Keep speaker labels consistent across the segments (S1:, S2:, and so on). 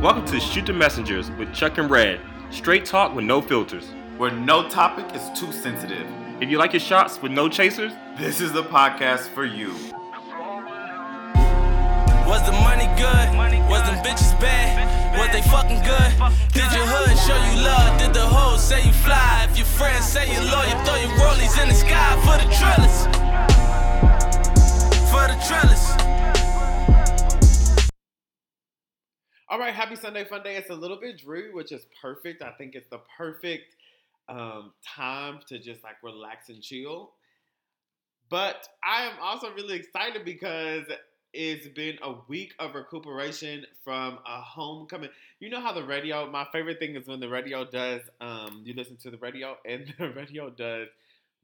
S1: Welcome to Shoot the Messengers with Chuck and Red. Straight talk with no filters.
S2: Where no topic is too sensitive.
S1: If you like your shots with no chasers,
S2: This is the podcast for you.
S3: Was the money good? Was them bitches bad? Was they fucking good? Did your hood show you love? Did the hoes say you fly? If your friends say you loyal, throw your rollies in the sky for the trellis. For the trellis.
S4: All right, happy Sunday fun day. It's a little bit dreary, which is perfect. I think it's the perfect um, time to just like relax and chill. But I am also really excited because it's been a week of recuperation from a homecoming. You know how the radio, my favorite thing is when the radio does, um, you listen to the radio and the radio does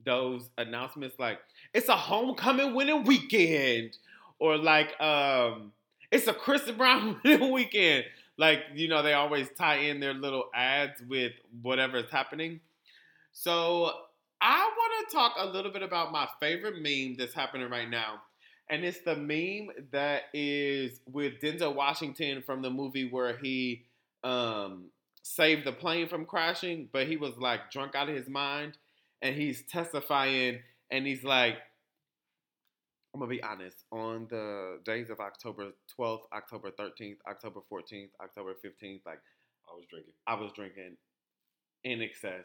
S4: those announcements like, it's a homecoming winning weekend. Or like, um, it's a Chris Brown weekend. Like, you know, they always tie in their little ads with whatever is happening. So I want to talk a little bit about my favorite meme that's happening right now. And it's the meme that is with Denzel Washington from the movie where he um, saved the plane from crashing, but he was like drunk out of his mind. And he's testifying and he's like, I'm gonna be honest. On the days of October 12th, October 13th, October 14th, October 15th, like
S1: I was drinking.
S4: I was drinking in excess,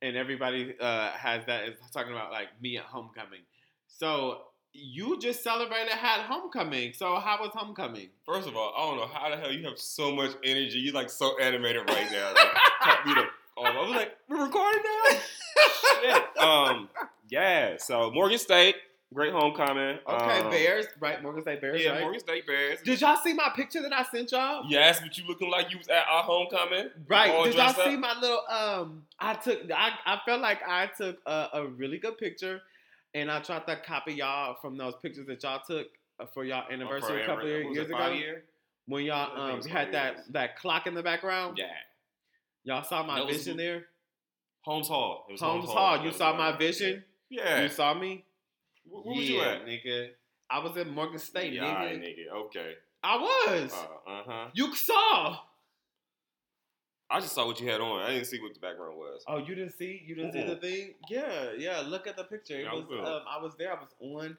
S4: and everybody uh, has that is talking about like me at homecoming. So you just celebrated had homecoming. So how was homecoming?
S5: First of all, I don't know how the hell you have so much energy. You're like so animated right now. Like, cut me the- oh, I was like, we're recording now. Shit. Um, yeah. So Morgan State, great homecoming.
S4: Okay,
S5: Um,
S4: Bears, right? Morgan State Bears,
S5: Yeah,
S4: right?
S5: Morgan State Bears.
S4: Did y'all see my picture that I sent y'all?
S5: Yes, but you looking like you was at our homecoming.
S4: Right. Did y'all
S5: up.
S4: see my little um I took I, I felt like I took a, a really good picture and I tried to copy y'all from those pictures that y'all took uh, for y'all
S5: Oh,
S4: anniversary a couple of years ago.
S5: year?
S4: When y'all um had
S5: five
S4: that
S5: years.
S4: that clock in the background.
S5: Yeah.
S4: Y'all saw my vision there.
S5: Holmes Hall. It was
S4: Holmes Hall. You saw my vision.
S5: Yeah.
S4: You saw me.
S5: Where, where was you at?
S4: nigga? I was at Morgan State,
S5: yeah,
S4: nigga.
S5: right, nigga. Okay.
S4: I was.
S5: Uh huh.
S4: you saw.
S5: I just saw what you had on. I didn't see what the background was.
S4: Oh, you didn't see? You didn't see the thing? Yeah, yeah. Look at the picture. It
S5: Yeah, I
S4: was. Um, I was there. I was on.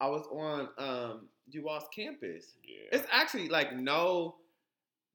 S4: I was on um UWA's campus.
S5: Yeah.
S4: It's actually like no,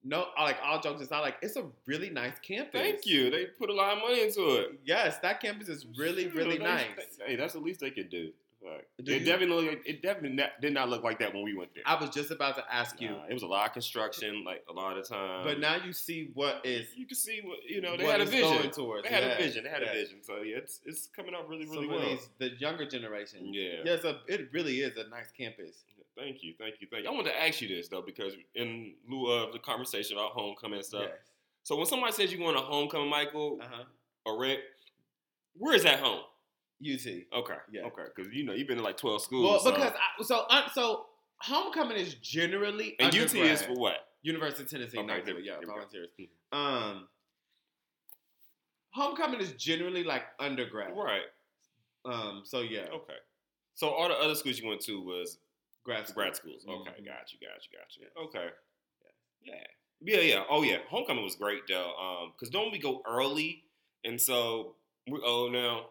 S4: no. Like all jokes aside, like it's a really nice campus.
S5: Thank you. They put a lot of money into it.
S4: Yes, that campus is really,
S5: Shoot,
S4: really nice.
S5: Hey, that's the least they could do. Like, it
S4: you-
S5: definitely, look- it definitely did not look like that when we went there.
S4: I was just about to ask you,
S5: it was a lot of construction, like a lot of time.
S4: but now you see what is.
S5: you can see what you know. They had a vision.
S4: towards.
S5: They had
S4: Yes,
S5: a vision. They had
S4: yes.
S5: a vision. So yeah, it's it's coming out really, really
S4: for
S5: well.
S4: these, the younger generation.
S5: Yeah.
S4: Yes, a, it really is a nice campus.
S5: Thank you, thank you, thank you. I wanted to ask you this though, because in lieu of the conversation about homecoming and stuff.
S4: Yes.
S5: So when somebody says you're going to homecoming, Michael
S4: Uh huh.
S5: or Rick, where is that home?
S4: UT.
S5: Okay,
S4: Yeah.
S5: okay, because you know you've been to like twelve schools.
S4: Well,
S5: so-
S4: because I, so uh, so homecoming is generally
S5: and UT is for what?
S4: University of Tennessee.
S5: Okay, there-
S4: yeah,
S5: there we go.
S4: volunteers. Um, homecoming is generally like undergrad.
S5: Right.
S4: Um, so yeah,
S5: Okay. So all the other schools you went to was
S4: grad school.
S5: grad schools. Okay,
S4: Mhm.
S5: got you, got you, got you. Okay. Yeah. Yeah, yeah. Oh yeah. Homecoming was great though. Um, cause don't we go early? And so we're old now.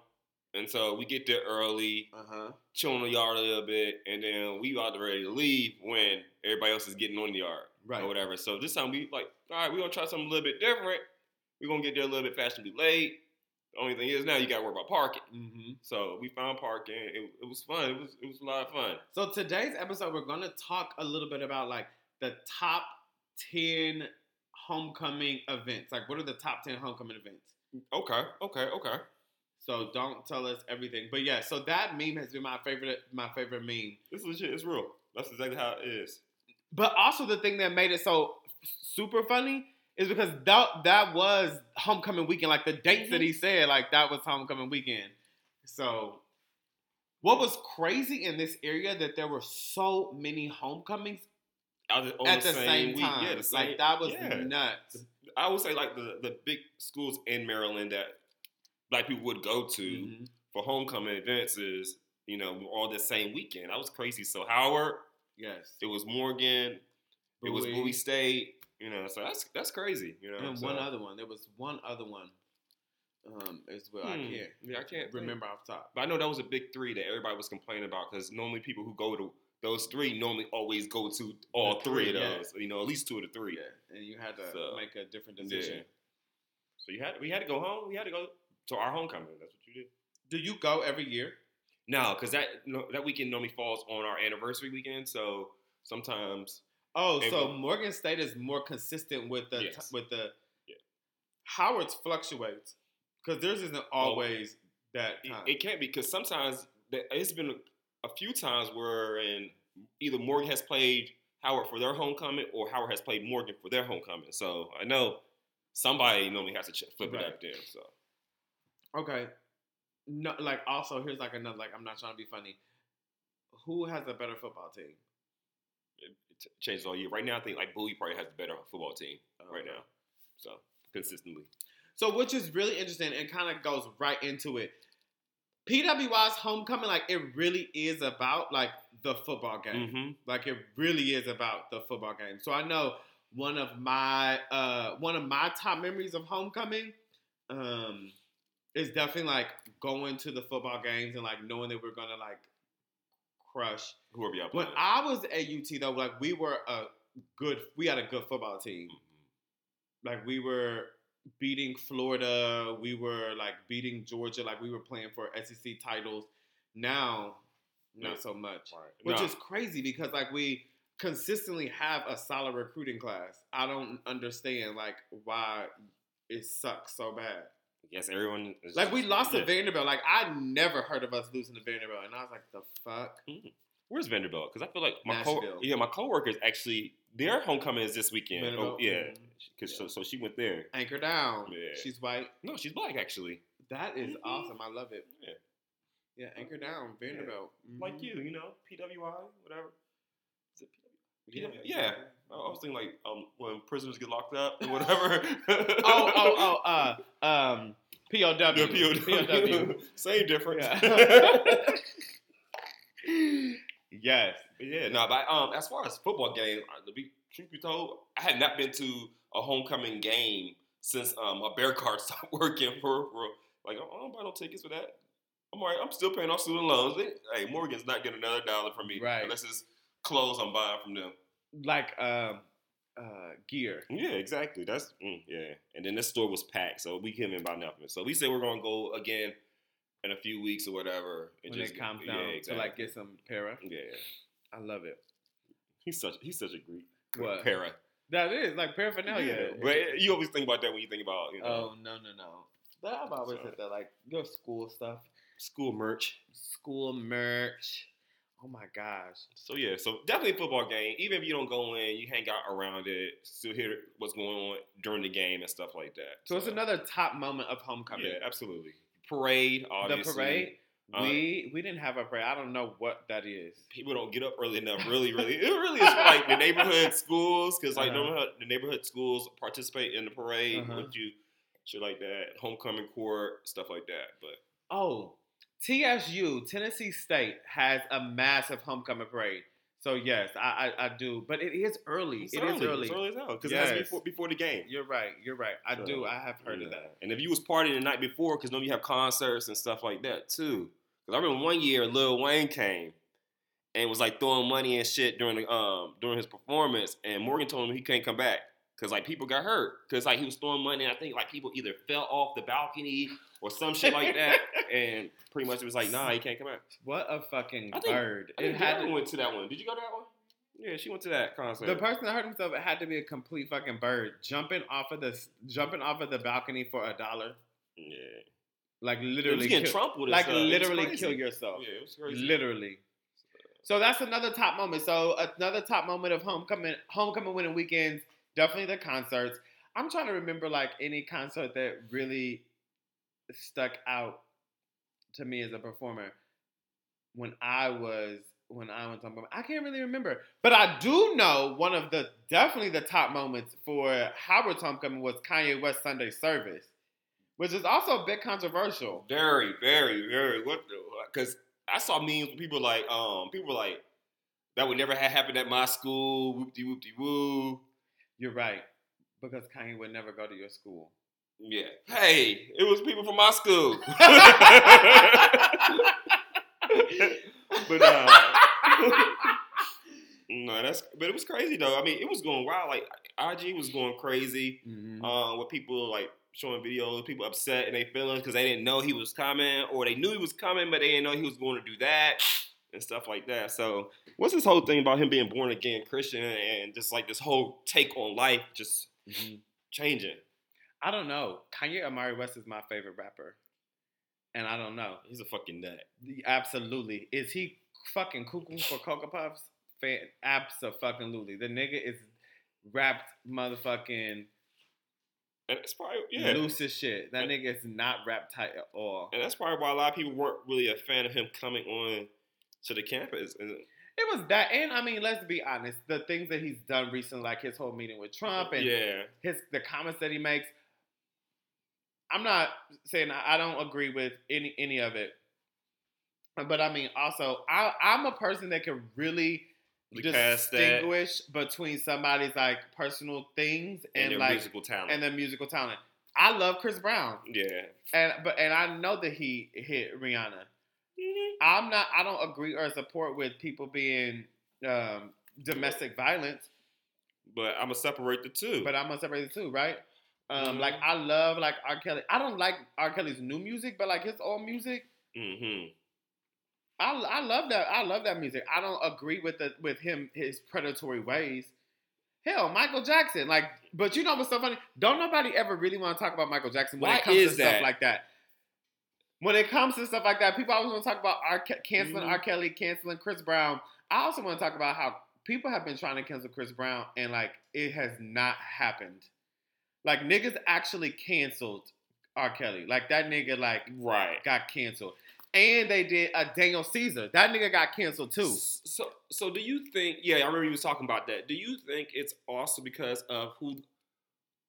S5: And so we get there early,
S4: Uh huh.
S5: chill in the yard a little bit, and then we about to ready to leave when everybody else is getting on the yard.
S4: Right.
S5: Or whatever. So this time we like, all right, we're gonna try something a little bit different. We're gonna get there a little bit fashionably late. The only thing is now you gotta worry about parking.
S4: Mm-hmm.
S5: So we found parking. It, it was fun. It was it was a lot of fun.
S4: So today's episode, we're gonna talk a little bit about like the top ten homecoming events. Like, what are the top ten homecoming events?
S5: Okay, okay, okay.
S4: So don't tell us everything. But yeah, so that meme has been my favorite. My favorite meme.
S5: It's legit. It's real. That's exactly how it is.
S4: But also the thing that made it so super funny is because that that was homecoming weekend. Like the dates that he mm-hmm. said, like that was homecoming weekend. So what was crazy in this area that there were so many homecomings
S5: I was on
S4: at the same,
S5: week.
S4: time.
S5: Yeah, the same,
S4: like that was
S5: yeah.
S4: nuts.
S5: I would say like the the big schools in Maryland that black people would go to
S4: Mhm.
S5: for homecoming events is you know all the same weekend. That was crazy. So Howard,
S4: Yes.
S5: it was Morgan, it was
S4: Bowie.
S5: Bowie State, You know, so that's that's crazy. You know,
S4: And
S5: so-
S4: one other one. There was one other one. Um, as well. I
S5: Hmm.
S4: can't.
S5: Yeah, I can't think.
S4: remember off top.
S5: But I know that was a big three that everybody was complaining about because normally people who go to those three normally always go to all
S4: The
S5: three,
S4: three,
S5: of
S4: yeah.
S5: those. You know, at least two of the three.
S4: Yeah, and you had to
S5: So,
S4: make a different decision.
S5: Yeah. So you had we had to go home. We had to go to our homecoming. That's what you did.
S4: Do you go every year?
S5: No, because that no, that weekend normally falls on our anniversary weekend. So sometimes
S4: Oh, so
S5: we-
S4: Morgan State is more consistent with the
S5: Yes.
S4: with the
S5: Yeah.
S4: Howard's fluctuates because theirs isn't oh, always that
S5: it,
S4: time.
S5: it can't be because sometimes it's been a, few times where in either Morgan has played Howard for their homecoming or Howard has played Morgan for their homecoming. So I know somebody normally has to flip
S4: Right.
S5: it up there. So
S4: okay, no, like also here's like another like I'm not trying to be funny. Who has a better football team?
S5: it, it changes all year. Right now, I think like Bowie probably has the better football team right now. So consistently.
S4: So, which is really interesting and kind of goes right into it. PWI's homecoming, like it really is about like the football game.
S5: Mm-hmm.
S4: Like it really is about the football game. So I know one of my uh one of my top memories of homecoming um is definitely like going to the football games and like knowing that we're gonna like crush.
S5: Whoever y'all
S4: When. I was at UT though, like we were a good we had a good football team.
S5: Mhm.
S4: Like we were beating Florida, we were like beating Georgia, like we were playing for SEC titles. Now, not
S5: Yeah.
S4: so much
S5: Right.
S4: which
S5: Nah,
S4: is crazy because like we consistently have a solid recruiting class. I don't understand like why it sucks so bad.
S5: Yes, everyone. Is
S4: Like we lost
S5: yeah.
S4: to Vanderbilt. Like I never heard of us losing to Vanderbilt, and I was like, the fuck.
S5: Where's Vanderbilt? Because I feel like my co- yeah my coworkers actually their homecoming is this weekend. Oh, yeah,
S4: Mhm.
S5: because
S4: Yeah.
S5: so, so she went there.
S4: Anchor down.
S5: Yeah.
S4: She's white.
S5: No, she's black actually,
S4: That is
S5: Mhm.
S4: awesome. I love it.
S5: Yeah.
S4: Yeah, anchor down. Vanderbilt.
S5: like
S4: Mhm.
S5: you, you know, PWI, whatever. Is it PWI?
S4: Yeah.
S5: Yeah. I was thinking like um when prisoners get locked up or whatever.
S4: Oh, oh, oh. Uh, um, POW.
S5: Yeah, POW.
S4: POW.
S5: Same difference.
S4: Yeah. yes.
S5: But yeah, no, but um, as far as football game, uh, to be truth be told, I had not been to a homecoming game since um my bear card stopped working for, for like I don't buy no tickets for that. I'm alright. I'm still paying off student loans. Hey, Morgan's not getting another dollar from me,
S4: Right.
S5: Unless it's clothes I'm buying from them.
S4: Like um, uh, gear.
S5: Yeah, exactly. That's mm, yeah. And then this store was packed, so we couldn't even buy nothing. So we said we're gonna go again in a few weeks or whatever. And
S4: When it calms down to like get some para.
S5: yeah.
S4: I love it.
S5: He's such he's such a Greek.
S4: What?
S5: Para.
S4: That is like paraphernalia.
S5: But you always think about that when you think about you know
S4: Oh no no no! But I've always
S5: So-
S4: said that like your school stuff,
S5: school merch.
S4: school merch. Oh my gosh!
S5: So yeah, so definitely a football game. Even if you don't go in, you hang out around it, still hear what's going on during the game and stuff like that.
S4: So it's another top moment of homecoming.
S5: Yeah, absolutely. Parade, obviously.
S4: the parade.
S5: Uh,
S4: we we didn't have a parade. I don't know what that is.
S5: People don't get up early enough. Really, really, it really is like the neighborhood schools because like
S4: Uh-huh.
S5: the neighborhood schools participate in the parade
S4: Uh-huh.
S5: with you, shit like that, homecoming court, stuff like that. But
S4: Oh, TSU Tennessee State has a massive homecoming parade. So yes, I I, I do, but it is early.
S5: it's
S4: It
S5: early.
S4: is early.
S5: It's early as hell because
S4: Yes.
S5: that's before before the game.
S4: You're right. You're right. I
S5: So,
S4: do. I have heard of that.
S5: And if you was partying the night before, because then you have concerts and stuff like that too. Because I remember one year Lil Wayne came and was like throwing money and shit during the um during his performance, and Morgan told him he can't come back because like people got hurt because like he was throwing money. And I think like people either fell off the balcony or some shit like that, and pretty much it was like nah, he can't come back.
S4: What a fucking
S5: I think-
S4: bird!
S5: I
S4: It
S5: think
S4: had to,
S5: went to that one. Did you go to that one? Yeah, she went to that concert.
S4: the person that hurt himself. It had to be a complete fucking bird jumping off of the jumping off of the balcony for a dollar.
S5: yeah,
S4: Like literally,
S5: getting
S4: kill,
S5: Trump with
S4: like
S5: it
S4: literally kill yourself.
S5: Yeah, it was crazy.
S4: Literally. So that's another top moment. So another top moment of homecoming, homecoming winning weekends. Definitely the concerts. I'm trying to remember like any concert that really stuck out to me as a performer when I was when I was homecoming. I can't really remember, but I do know one of the definitely the top moments for Howard's homecoming was Kanye West Sunday service, which is also a bit controversial.
S5: Very, very, very. What? Because I saw memes. People like, um, people like, that would never have happened at my school. Whoop de whoop de woo.
S4: You're right. Because Kanye would never go to your school.
S5: Yeah. Hey, it was people from my school. but uh, no, that's but it was crazy though. I mean, it was going wild. Like IG was going crazy.
S4: Mhm.
S5: Uh, with people like showing videos, people upset and they feelings because they didn't know he was coming, or they knew he was coming, but they didn't know he was going to do that and stuff like that. So, what's this whole thing about him being born again Christian and just like this whole take on life just
S4: Mhm.
S5: changing?
S4: I don't know. Kanye Omari West is my favorite rapper. And I don't know.
S5: He's a fucking nut.
S4: Absolutely. Is he fucking cuckoo for Cocoa Puffs? Fan- Absolutely. The nigga is wrapped motherfucking
S5: And that's probably yeah.
S4: loose as shit. That
S5: And-
S4: nigga is not rap tight at all.
S5: And that's probably why a lot of people weren't really a fan of him coming on to the campus.
S4: It was that, and I mean, let's be honest. The things that he's done recently, like his whole meeting with Trump and
S5: yeah,
S4: his the comments that he makes. I'm not saying I don't agree with any any of it, but I mean, also, I, I'm a person that can really
S5: past that.
S4: distinguish between somebody's like personal things
S5: and,
S4: and,
S5: their
S4: like
S5: musical talent.
S4: and their musical talent. I love Chris Brown,
S5: yeah,
S4: and but and I know that he hit Rihanna. I'm not. I don't agree or support with people being um, domestic violence,
S5: but I'm gonna separate the two.
S4: but I'm gonna separate the two, right? Um,
S5: Mhm.
S4: Like I love like R. Kelly. I don't like R. Kelly's new music, but like his old music,
S5: hmm
S4: I, I love that. I love that music. I don't agree with the with him his predatory ways. Hell, Michael Jackson, like, but you know what's so funny? Don't nobody ever really want to talk about Michael Jackson when
S5: Why
S4: it comes
S5: is
S4: to
S5: that?
S4: stuff like that. When it comes to stuff like that, people always want to talk about R. Canceling
S5: Mhm.
S4: R. Kelly, canceling Chris Brown. I also want to talk about how people have been trying to cancel Chris Brown, and like it has not happened. Like niggas actually canceled R. Kelly. Like that nigga like
S5: right.
S4: got canceled. And they did a Daniel Caesar. That nigga got canceled too.
S5: So, so do you think? Yeah, I remember you was talking about that. Do you think it's also because of who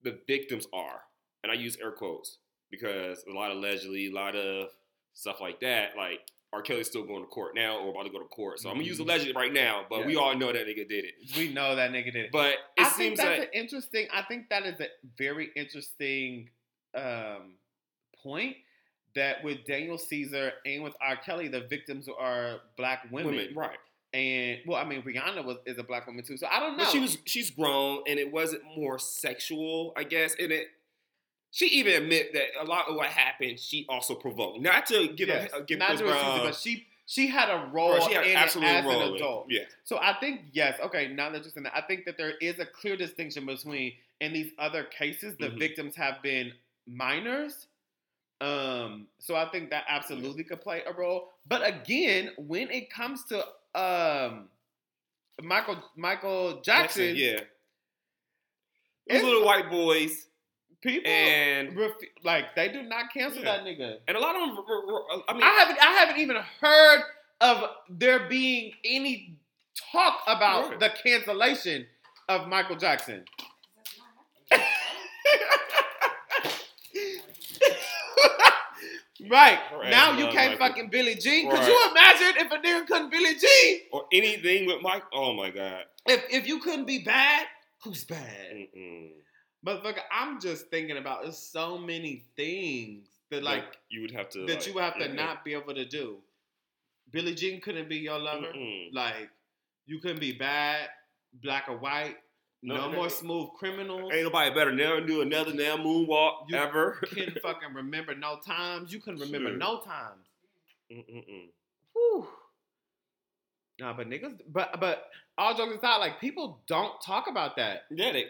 S5: the victims are? And I use air quotes because a lot of allegedly, a lot of stuff like that. Like R. Kelly's still going to court now, or about to go to court. So I'm gonna use allegedly right now, but we all know that nigga did it.
S4: We know that nigga did it.
S5: But it
S4: I think
S5: seems
S4: that's
S5: like
S4: an interesting. I think that is a very interesting um, point. That with Daniel Caesar and with R. Kelly, the victims are black women.
S5: women, right?
S4: And well, I mean, Rihanna was is a black woman too. So I don't know.
S5: But she was she's grown and it wasn't more sexual, I guess. And it she even admit that a lot of what happened she also provoked. Not to give
S4: Yes,
S5: a, give
S4: not
S5: Chris Brown,
S4: but she she had a role
S5: she had
S4: in as
S5: role
S4: an
S5: in
S4: adult.
S5: Yeah.
S4: So I think yes, okay. Now that you're saying that, I think that there is a clear distinction between in these other cases the
S5: Mhm.
S4: victims have been minors. Um, so I think that absolutely could play a role. But again, when it comes to um Michael Michael Jackson,
S5: yeah. Those little white boys
S4: people
S5: and
S4: refu- like they do not cancel
S5: Yeah.
S4: that nigga.
S5: and a lot of them. I mean,
S4: I haven't I haven't even heard of there being any talk about
S5: Right.
S4: the cancellation of Michael Jackson. right.
S5: Her ass
S4: Now you can't
S5: Michael.
S4: fucking Billie Jean. Could
S5: Right.
S4: you imagine if a nigga couldn't Billie Jean?
S5: or anything with Mike. Oh my god.
S4: If if you couldn't be bad, who's bad?
S5: Mm-mm.
S4: Motherfucker, I'm just thinking about there's so many things that like
S5: you would have to
S4: that
S5: like,
S4: you would have to
S5: mm-mm.
S4: not be able to do. Billie Jean couldn't be your lover.
S5: Mm-mm.
S4: Like you couldn't be bad, black or white. No,
S5: No,
S4: more smooth criminals.
S5: Ain't nobody better never do another damn moonwalk
S4: You
S5: ever.
S4: Can fucking remember no times. You couldn't remember
S5: Sure.
S4: no times.
S5: Mm-mm-mm.
S4: Whew. Nah, but niggas, but but all jokes aside, like people don't talk about that.
S5: Yeah, they,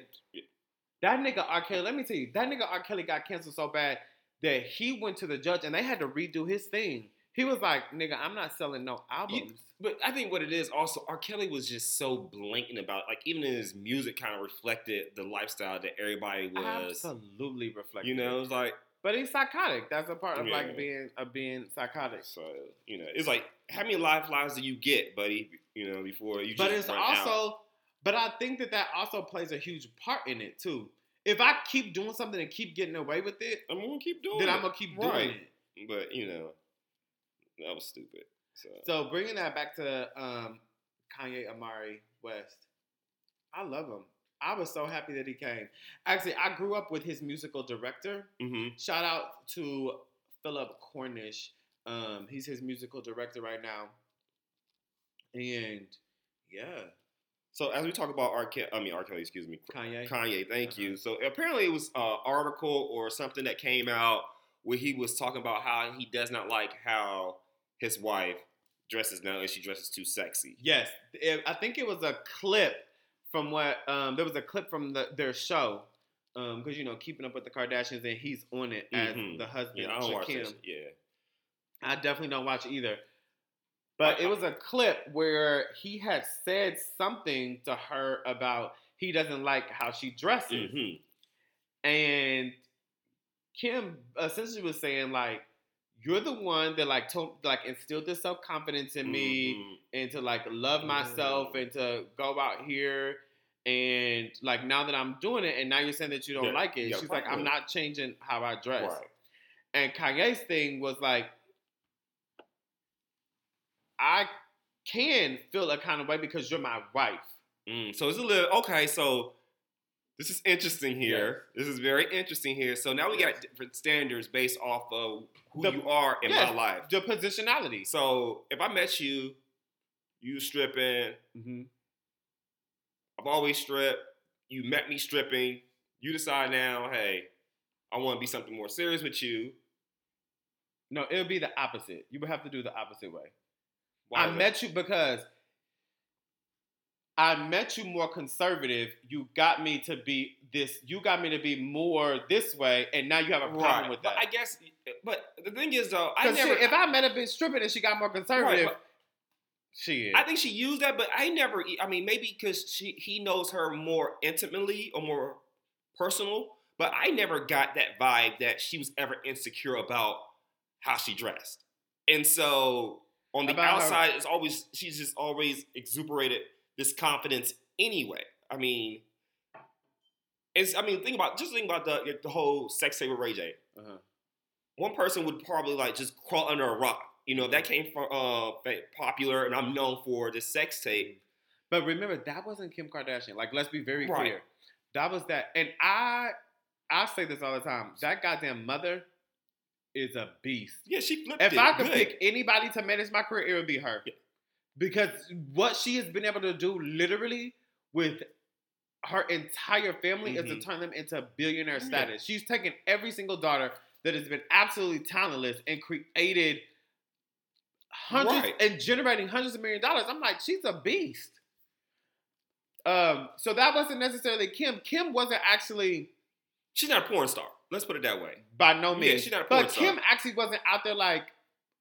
S4: That nigga R. Kelly, let me tell you, that nigga R. Kelly got canceled so bad that he went to the judge and they had to redo his thing. He was like, nigga, I'm not selling no albums.
S5: But I think what it is also, R. Kelly was just so blatant about, like, even in his music, kind of reflected the lifestyle that everybody was.
S4: Absolutely reflected.
S5: You know, it's like,
S4: But he's psychotic. That's a part of
S5: Yeah.
S4: like being of being psychotic.
S5: so you know, it's like, how many life lives do you get, buddy? You know, before you just
S4: But it's also,
S5: out.
S4: But I think that that also plays a huge part in it too. If I keep doing something and keep getting away with it,
S5: I'm gonna keep doing
S4: then
S5: it.
S4: I'm gonna keep doing it.
S5: But you know, that was stupid. So,
S4: So bringing that back to um, Kanye Omari West, I love him. I was so happy that he came. Actually, I grew up with his musical director.
S5: hmm
S4: Shout out to Philip Cornish. Um, he's his musical director right now. And yeah,
S5: So as we talk about R. Kelly, I mean R. Kelly, excuse me,
S4: Kanye.
S5: Kanye, thank
S4: Uh-huh.
S5: you. So apparently it was an article or something that came out where he was talking about how he does not like how his wife dresses now and she dresses too sexy.
S4: Yes, it, I think it was a clip from what um, there was a clip from the, their show because you know keeping up with the Kardashians and he's on it as
S5: Mhm.
S4: the husband.
S5: Yeah, I don't watch this. Yeah.
S4: I definitely don't watch either. But it was a clip where he had said something to her about he doesn't like how she dresses.
S5: hmm
S4: And Kim essentially was saying like, "You're the one that like told like instilled this self confidence in me,
S5: Mhm.
S4: and to like love myself,
S5: Mm.
S4: and to go out here." And like now that I'm doing it, and now you're saying that you don't
S5: Yeah,
S4: like it,
S5: you
S4: she's like, "I'm not changing how I dress."
S5: Right.
S4: And Kanye's thing was like, I can feel a kind of way because you're my wife.
S5: Mm, so it's a little okay. So this is interesting here. This is very interesting here. So now we got different standards based off of who
S4: The-
S5: you are in
S4: Yes,
S5: my life.
S4: The positionality.
S5: So if I met you, you stripping.
S4: hmm
S5: I've always stripped. You met me stripping. You decide now, hey, I want to be something more serious with you.
S4: No, it would be the opposite. You would have to do the opposite way.
S5: Why
S4: I
S5: is
S4: met you because I met you more conservative. You got me to be this. You got me to be more this way, and now you have a problem
S5: right?
S4: with
S5: But
S4: that.
S5: I guess. But the thing is, though, I never.
S4: shit, if I met a bitch stripping and she got more conservative,
S5: Right,
S4: she
S5: I think she used that, but I never. I mean, maybe because she he knows her more intimately or more personal. But I never got that vibe that she was ever insecure about how she dressed. And so on the
S4: About her-
S5: outside, it's always she's just always exuberated this confidence anyway. I mean, it's I mean think about just think about the the whole sex tape with Ray J.
S4: Uh-huh.
S5: One person would probably like just crawl under a rock. You know, that came from uh popular and I'm known for the sex tape.
S4: But remember, that wasn't Kim Kardashian. Like, let's be very
S5: Right.
S4: clear. That was that. And I, I say this all the time. That goddamn mother is a beast.
S5: Yeah, she flipped
S4: If
S5: it.
S4: I could
S5: good.
S4: pick anybody to manage my career, it would be her.
S5: Yeah.
S4: Because what she has been able to do, literally, with her entire family, is to
S5: Mhm.
S4: turn them into billionaire
S5: Yeah.
S4: status. She's taken every single daughter that has been absolutely talentless and created hundreds
S5: Right.
S4: and generating hundreds of million dollars. I'm like, she's a beast. Um, so that wasn't necessarily Kim. Kim wasn't actually
S5: she's not a porn star. Let's put it that way.
S4: by no
S5: Yeah,
S4: means.
S5: she's not
S4: but
S5: star.
S4: Kim actually wasn't out there like,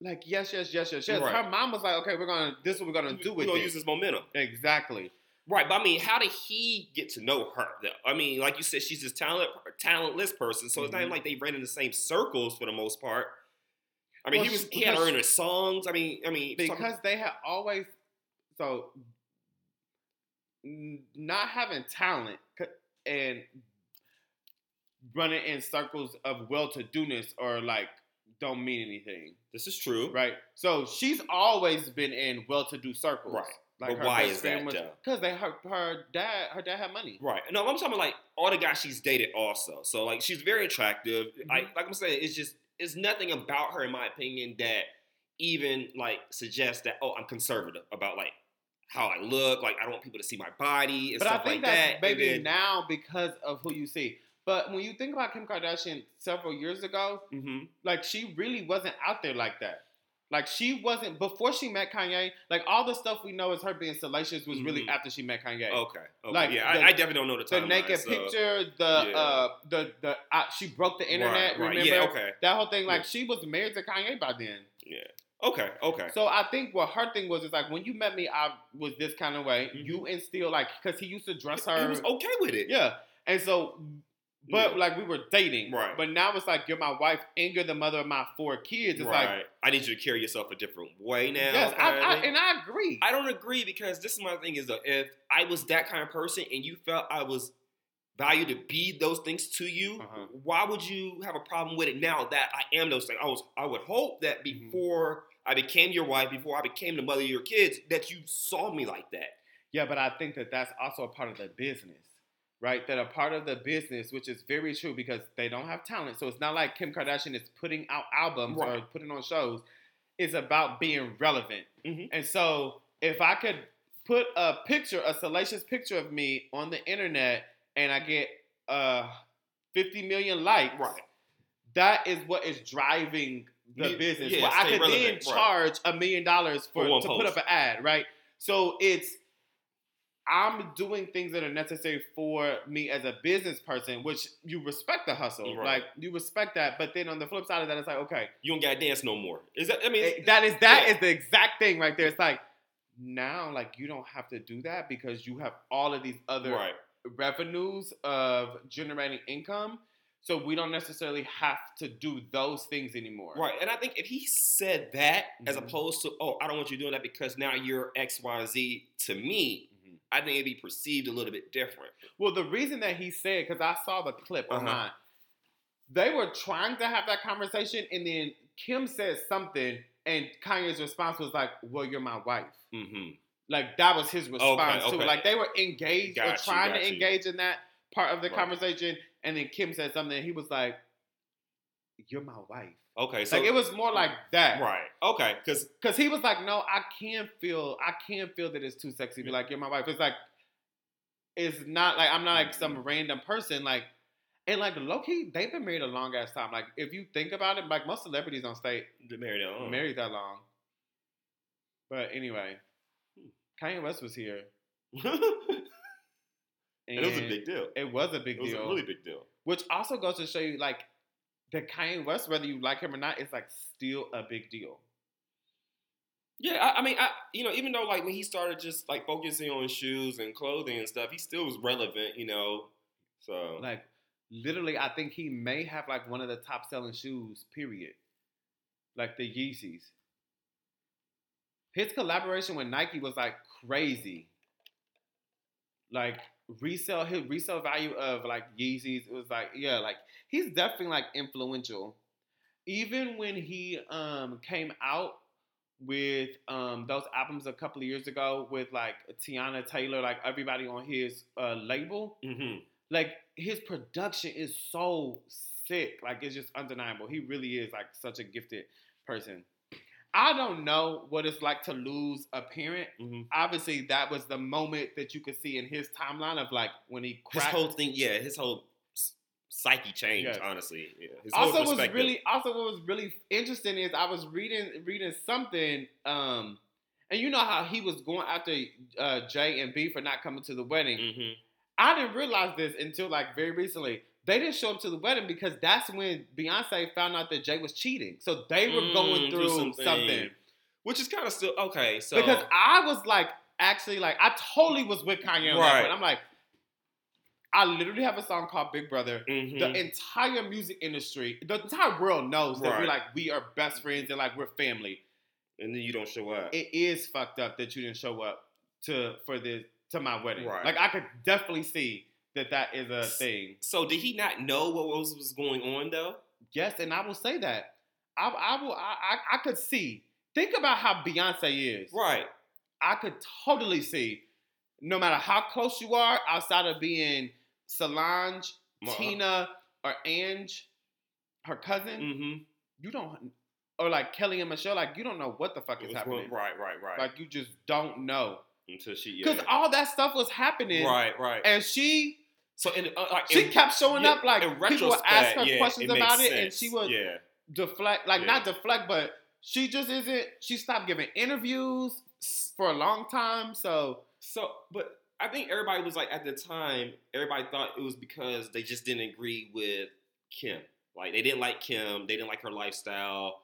S4: like yes, yes, yes, yes, yes.
S5: Right.
S4: Her mom was like, okay, we're gonna this is what we're gonna do with.
S5: We're
S4: gonna
S5: use this momentum.
S4: exactly.
S5: Right, but I mean, how did he get to know her? Though? I mean, like you said, she's this talent, talentless person, so it's not even
S4: Mhm.
S5: like they ran in the same circles for the most part. I mean,
S4: Well,
S5: he was he had her in his songs. I mean, I mean, talking-
S4: Because they had always so not having talent and running in circles of well-to-doness or like don't mean anything,
S5: this is true,
S4: right? So she's always been in well-to-do circles,
S5: Right.
S4: Like
S5: But why is that,
S4: friend was-
S5: though?
S4: Because they her, her dad her dad had money.
S5: Right. No, I'm talking about like all the guys she's dated also. So like she's very attractive.
S4: Mm-hmm.
S5: Like like I'm saying, it's just it's nothing about her in my opinion that even like suggests that oh I'm conservative about like how I look. Like I don't want people to see my body and
S4: But I
S5: stuff
S4: think
S5: like
S4: that's
S5: that.
S4: maybe
S5: then,
S4: now because of who you see. But when you think about Kim Kardashian several years ago,
S5: Mhm.
S4: like she really wasn't out there like that. Like she wasn't before she met Kanye. Like all the stuff we know is her being salacious was really
S5: Mhm.
S4: after she met Kanye.
S5: Okay. okay.
S4: Like,
S5: yeah,
S4: the-
S5: I, I definitely don't know the
S4: the
S5: timeline.
S4: naked
S5: so-
S4: picture, the
S5: Yeah.
S4: uh, the the uh, she broke the internet.
S5: Right, right.
S4: Remember
S5: Yeah, okay.
S4: that whole thing? Like
S5: Yeah.
S4: she was married to Kanye by then.
S5: Yeah. Okay. Okay.
S4: So I think what her thing was is like when you met me, I was this kind of way.
S5: Mhm.
S4: You instill like because he used to dress her.
S5: he was okay with it.
S4: Yeah. And so, but
S5: Yeah.
S4: like we were dating.
S5: Right.
S4: But now it's like you're my wife and you're the mother of my four kids. It's
S5: right.
S4: like,
S5: I need you to carry yourself a different way now.
S4: yes, I, I, and I agree.
S5: I don't agree because this is my thing is though, if I was that kind of person and you felt I was valued to be those things to you,
S4: Uh-huh.
S5: why would you have a problem with it now that I am those things? I was I would hope that
S4: Mm-hmm.
S5: before I became your wife, before I became the mother of your kids, that you saw me like that.
S4: yeah, but I think that that's also a part of the business. Right, that are part of the business, which is very true because they don't have talent. So it's not like Kim Kardashian is putting out albums or putting on shows. It's about being relevant.
S5: Mhm.
S4: And so if I could put a picture, a salacious picture of me on the internet and I get uh 50 million likes,
S5: Right.
S4: that is what is driving the
S5: Me-
S4: business.
S5: yeah,
S4: Well, I could then
S5: relevant, right.
S4: charge a million dollars for,
S5: For
S4: to put up an ad, right? So it's I'm doing things that are necessary for me as a business person, which you respect the hustle,
S5: Right.
S4: like you respect that. But then on the flip side of that, it's like okay,
S5: You don't gotta dance no more. Is that? I mean,
S4: it- that is that
S5: yeah.
S4: is the exact thing right there. It's like now, like you don't have to do that because you have all of these other
S5: right.
S4: revenues of generating income. So we don't necessarily have to do those things anymore.
S5: Right. And I think if he said that as
S4: Mhm.
S5: opposed to, oh, I don't want you doing that because now you're X, Y, Z to me. I think it'd be perceived a little bit different.
S4: Well, the reason that he said, because I saw the clip
S5: Uh-huh.
S4: online, they were trying to have that conversation, and then Kim said something, and Kanye's response was like, "Well, you're my wife."
S5: Mm-hmm.
S4: Like that was his response to
S5: okay.
S4: it. Like they were engaged or
S5: Got you,
S4: trying to
S5: you.
S4: engage in that part of the
S5: Right.
S4: conversation, and then Kim said something, and he was like, "You're my wife."
S5: Okay. So
S4: like it was more like that,
S5: right. Okay. Because
S4: Because he was like, "No, I can't feel, I can't feel that it's too sexy to be like you're my wife." It's like, it's not like I'm not like some
S5: Mm-hmm.
S4: random person, like. And like low key, they've been married a long ass time. Like if you think about it, like most celebrities don't stay
S5: married on.
S4: married that long. But anyway, Kanye West was here,
S5: and it was a big deal.
S4: It was a big
S5: It was
S4: deal.
S5: a really big deal.
S4: Which also goes to show you, like, that Kanye West, whether you like him or not, is like still a big deal.
S5: Yeah, I, I mean, I you know, even though like when he started just like focusing on shoes and clothing and stuff, he still was relevant, you know. So
S4: Like, literally, I think he may have like one of the top selling shoes. Period. Like the Yeezys. His collaboration with Nike was like crazy. Like resale, his resale value of like Yeezys it was like yeah, like he's definitely like influential. Even when he um came out with um those albums a couple of years ago with like Teyana Taylor, like everybody on his uh, label,
S5: hmm
S4: like his production is so sick. Like it's just undeniable. He really is like such a gifted person. I don't know what it's like to lose a parent.
S5: hmm
S4: Obviously, that was the moment that you could see in his timeline of like when he
S5: his whole thing, yeah, his whole psyche changed.
S4: Yes.
S5: Honestly, yeah. His whole
S4: also was really also what was really interesting is I was reading reading something um and you know how he was going after uh, Jay and B for not coming to the wedding.
S5: Mhm.
S4: I didn't realize this until like very recently. They didn't show up to the wedding because that's when Beyonce found out that Jay was cheating. So they were
S5: Mm,
S4: going
S5: through something.
S4: something.
S5: which is kind of still okay. So
S4: Because I was like, actually, like, I totally was with Kanye
S5: Right.
S4: I'm like, I literally have a song called Big Brother.
S5: Mhm.
S4: The entire music industry, the entire world knows that we're like, we are best friends and like we're family.
S5: and then you don't show up.
S4: It is fucked up that you didn't show up to for this to my wedding.
S5: Right.
S4: Like I could definitely see that that is a thing.
S5: so did he not know what was, was going on though?
S4: Yes, and I will say that. I, I will. I, I, I could see. Think about how Beyonce is.
S5: Right.
S4: I could totally see. No matter how close you are, outside of being Solange,
S5: Ma-
S4: Tina, or Ange, her cousin,
S5: Mm-hmm.
S4: you don't, or like Kelly and Michelle, like you don't know what the fuck is happening.
S5: Right, right, right.
S4: Like you just don't know
S5: Until she, yeah.
S4: because all that stuff was happening,
S5: right, right.
S4: and she
S5: so in, uh, like,
S4: she
S5: in-
S4: kept showing
S5: yeah,
S4: up like people would ask her
S5: yeah,
S4: questions
S5: it
S4: about it, and she would
S5: yeah.
S4: deflect, like not deflect, but she just isn't. She stopped giving interviews for a long time. So
S5: So, but I think everybody was like at the time, everybody thought it was because they just didn't agree with Kim. Like they didn't like Kim, they didn't like her lifestyle.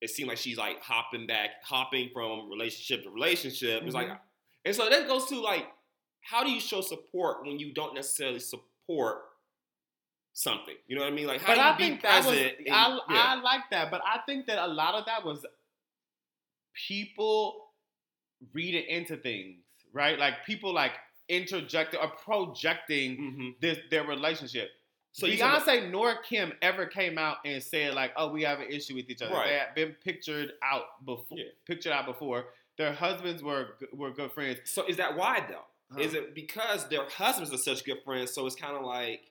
S5: It seemed like she's like hopping back, hopping from relationship to relationship. It's like,
S4: Mhm.
S5: and so that goes to like, how do you show support when you don't necessarily support something? You know what I mean? Like, how
S4: but
S5: do you
S4: I
S5: be
S4: think that was
S5: present? and-
S4: I,
S5: yeah.
S4: I like that, but I think that a lot of that was people reading into things, right? Like people like interjecting or projecting
S5: Mhm.
S4: this their relationship.
S5: So
S4: So
S5: you
S4: Beyonce nor Kim ever came out and said like, "Oh, we have an issue with each other."
S5: Right.
S4: They had been pictured out before.
S5: Yeah.
S4: Pictured out before. Their husbands were were good friends.
S5: So is that why though?
S4: Huh.
S5: Is it because their husbands are such good friends, so it's kind of like,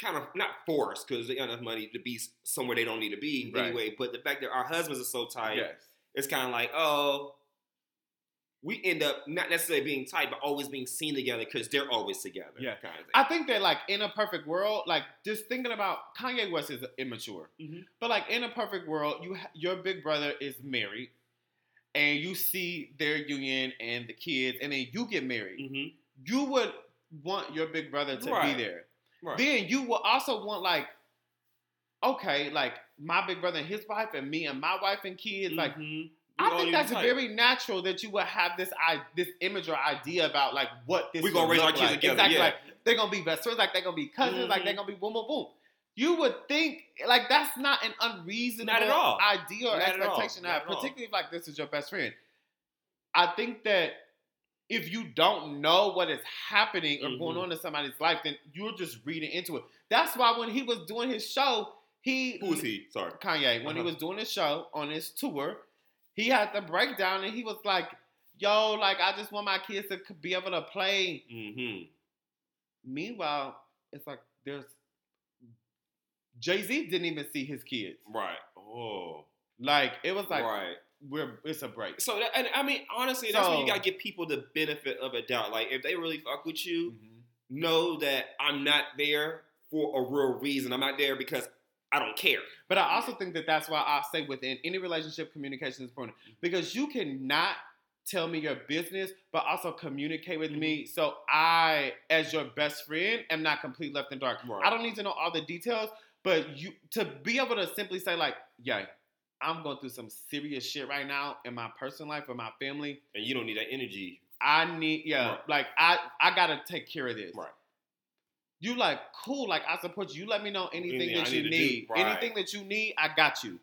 S5: kind of not forced because they got enough money to be somewhere they don't need to be
S4: Right.
S5: anyway. But the fact that our husbands are so tight,
S4: Yes.
S5: it's kind of like, oh, we end up not necessarily being tight, but always being seen together because they're always together.
S4: Yeah.
S5: kind of.
S4: I think that like in a perfect world, like just thinking about Kanye West is immature,
S5: Mhm.
S4: but like in a perfect world, you ha- your big brother is married, and you see their union and the kids, and then you get married.
S5: Mhm.
S4: You would want your big brother to
S5: Right.
S4: be there.
S5: Right.
S4: Then you will also want like, okay, like my big brother and his wife, and me and my wife and kids, like.
S5: Mhm. We
S4: I think that's
S5: tight.
S4: very natural that you would have this i this image or idea about like what this
S5: We're gonna raise our kids
S4: like.
S5: together,
S4: Exactly,
S5: yeah.
S4: like they're gonna be best friends, like they're gonna be cousins, like
S5: Mhm.
S4: they're gonna be boom, boom, boom. You would think like that's not an unreasonable
S5: Not at all.
S4: idea or
S5: Not
S4: expectation to
S5: Not
S4: have,
S5: at all.
S4: particularly if like this is your best friend. I think that if you don't know what is happening or going
S5: Mhm.
S4: on in somebody's life, then you're just reading into it. That's why when he was doing his show, he
S5: Who is he? Sorry.
S4: Kanye, when he
S5: Uh-huh.
S4: was doing his show on his tour, he had the breakdown and he was like, "Yo, like I just want my kids to be able to play."
S5: Mm-hmm.
S4: Meanwhile, it's like there's Jay Z didn't even see his kids.
S5: Right. Oh.
S4: Like it was like
S5: right.
S4: we're it's a break.
S5: So that, and I mean, honestly, that's when you gotta give people the benefit of a doubt. Like if they really fuck with you,
S4: Mhm.
S5: know that I'm not there for a real reason. I'm not there because I don't care.
S4: But I also think that that's why I say within any relationship, communication is important because you cannot tell me your business, but also communicate with me.
S5: Mm-hmm.
S4: So I, as your best friend, am not complete left in dark.
S5: Right.
S4: I don't need to know all the details, but you to be able to simply say like, "Yeah, I'm going through some serious shit right now in my personal life with my family.
S5: And you don't need that energy.
S4: I need, yeah,
S5: Right.
S4: like I, I gotta take care of this."
S5: Right.
S4: You like cool, like I support you. You let me know anything
S5: Anything
S4: that
S5: need
S4: you
S5: do,
S4: need.
S5: right.
S4: Anything that you need, I got you.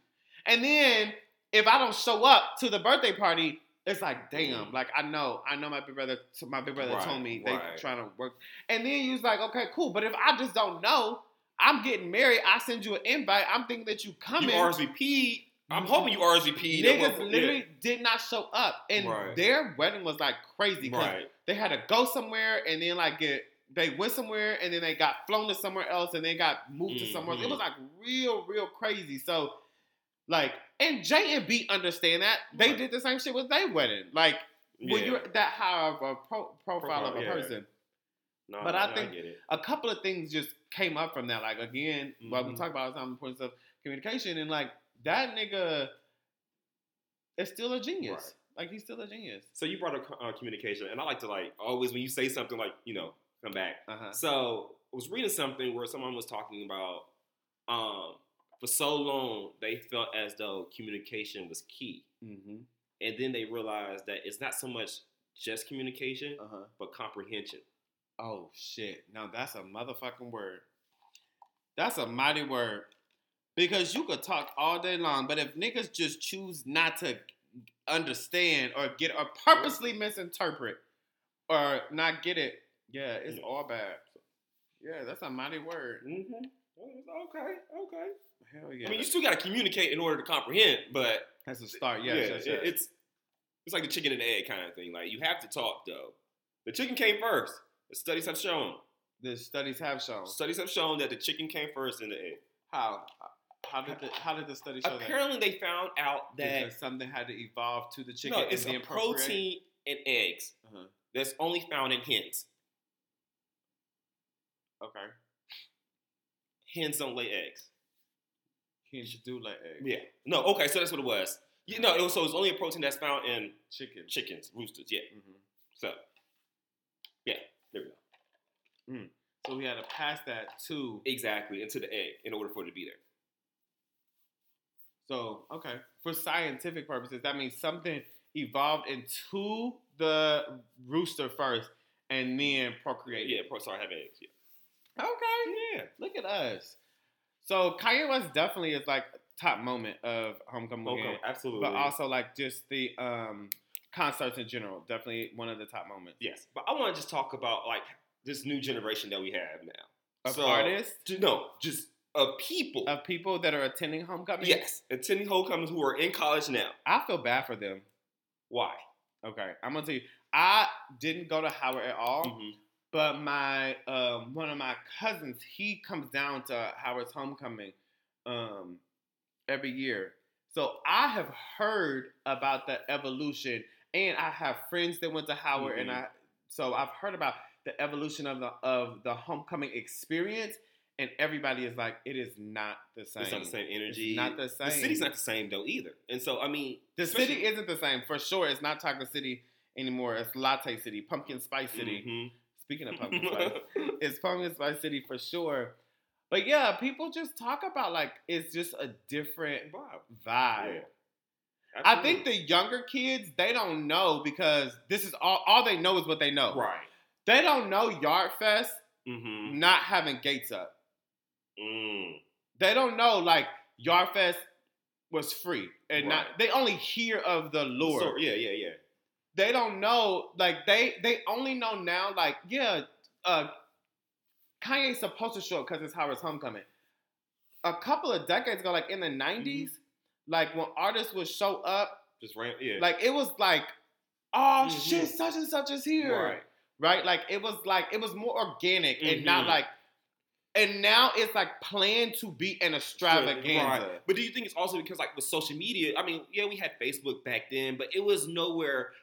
S4: And then if I don't show up to the birthday party, it's like, damn, mm-hmm. like I know, I know my big brother, my big brother
S5: Right,
S4: told me they
S5: right.
S4: trying to work. And then you was like, okay, cool. But if I just don't know, I'm getting married. I send you an invite. I'm thinking that you coming.
S5: You RSVP. I'm mm-hmm. hoping you RSVP.
S4: Niggas literally did not show up, and
S5: Right.
S4: their wedding was like crazy
S5: Right.
S4: they had to go somewhere and then like get they went somewhere and then they got flown to somewhere else and they got moved to somewhere else. It was mm-hmm. like real, real crazy. So like and Jay and B understand that. They
S5: Right.
S4: did the same shit with their wedding. Like when you're that high of a pro- profile of a
S5: yeah.
S4: person.
S5: No,
S4: but
S5: no,
S4: I think-. A couple of things just came up from that. Like again, what we talk about all the time, the importance of communication and like that nigga is still a genius.
S5: Right.
S4: Like he's still a genius.
S5: So you brought up uh, communication, and I like to like always when you say something like you know come back.
S4: Uh-huh.
S5: So I was reading something where someone was talking about um, for so long they felt as though communication was key,
S4: Mm-hmm.
S5: and then they realized that it's not so much just communication,
S4: Uh-huh.
S5: but comprehension.
S4: Oh shit. Now that's a motherfucking word. That's a mighty word. Because you could talk all day long, but if niggas just choose not to understand or get or purposely misinterpret or not get it, yeah, it's
S5: Yeah.
S4: all bad. Yeah, that's a mighty word.
S5: Mm-hmm. Okay, okay.
S4: Hell yeah.
S5: I mean, you still got to communicate in order to comprehend, but
S4: that's a start.
S5: yeah,
S4: Yes, yes, yes.
S5: it's it's like the chicken and the egg kind of thing. Like you have to talk though. The chicken came first. The studies have shown.
S4: the studies have shown.
S5: Studies have shown that the chicken came first in the egg.
S4: How? How did the how did the study show that?
S5: Apparently, they found out that
S4: Because something had to evolve to the chicken
S5: no,
S4: and
S5: it's a protein in eggs
S4: Uh-huh.
S5: that's only found in hens.
S4: Okay.
S5: Hens don't lay eggs.
S4: Hens do lay eggs.
S5: Yeah. No. Okay. So that's what it was. You know, it was, so it's only a protein that's found in
S4: Chicken.
S5: chickens, roosters. Yeah.
S4: hmm
S5: So, yeah. There we go.
S4: So we had to pass that to.
S5: Exactly into the egg in order for it to be there.
S4: So okay, for scientific purposes, that means something evolved into the rooster first, and then procreated.
S5: Yeah. Pro- sorry, having eggs. Yeah.
S4: Okay.
S5: Yeah.
S4: Look at us. So Kanye West definitely is like top moment of Homecoming
S5: Okay. Absolutely.
S4: but also like just the um concerts in general. Definitely one of the top moments
S5: yes. But I want to just talk about like this new generation that we have now.
S4: of
S5: So-
S4: artists
S5: No, just of people.
S4: of people that are attending Homecoming.
S5: yes, attending homecomings who are in college now.
S4: I feel bad for them.
S5: Why?
S4: Okay, I'm gonna tell you. I didn't go to Howard at all,
S5: Mhm.
S4: but my um, one of my cousins he comes down to Howard's homecoming um, every year. So I have heard about the evolution, and I have friends that went to Howard, and
S5: Mhm.
S4: I so I've heard about the evolution of the of the homecoming experience, and everybody is like, it is not the same.
S5: It's not the same energy.
S4: It's not the same.
S5: The city's not the same though either. And so I mean,
S4: The city isn't the same for sure. It's not Chocolate City anymore. It's Latte City, Pumpkin Spice City.
S5: Mhm.
S4: Speaking of pumpkin spice, it's Pumpkin Spice City for sure. But yeah, people just talk about like it's just a different vibe.
S5: Yeah.
S4: I think the younger kids they don't know because this is all all they know is what they know.
S5: right.
S4: They don't know Yard Fest
S5: Mm-hmm.
S4: not having gates up.
S5: Mm.
S4: They don't know like Yard Fest was free and not. They only hear of the lure.
S5: So, yeah, yeah, yeah.
S4: they don't know like they they only know now like yeah uh kanye's supposed to show up because it's howard's homecoming a couple of decades ago like in the 90s
S5: Mm-hmm.
S4: Like when artists would show up
S5: Just ran. Yeah.
S4: like it was like oh
S5: Mhm.
S4: shit such and such is here
S5: Right.
S4: right like it was like it was more organic and not
S5: Mhm.
S4: like and now it's like planned to be an extravaganza
S5: Right. But do you think it's also because like with social media? I mean, yeah, we had Facebook back then, but it was nowhere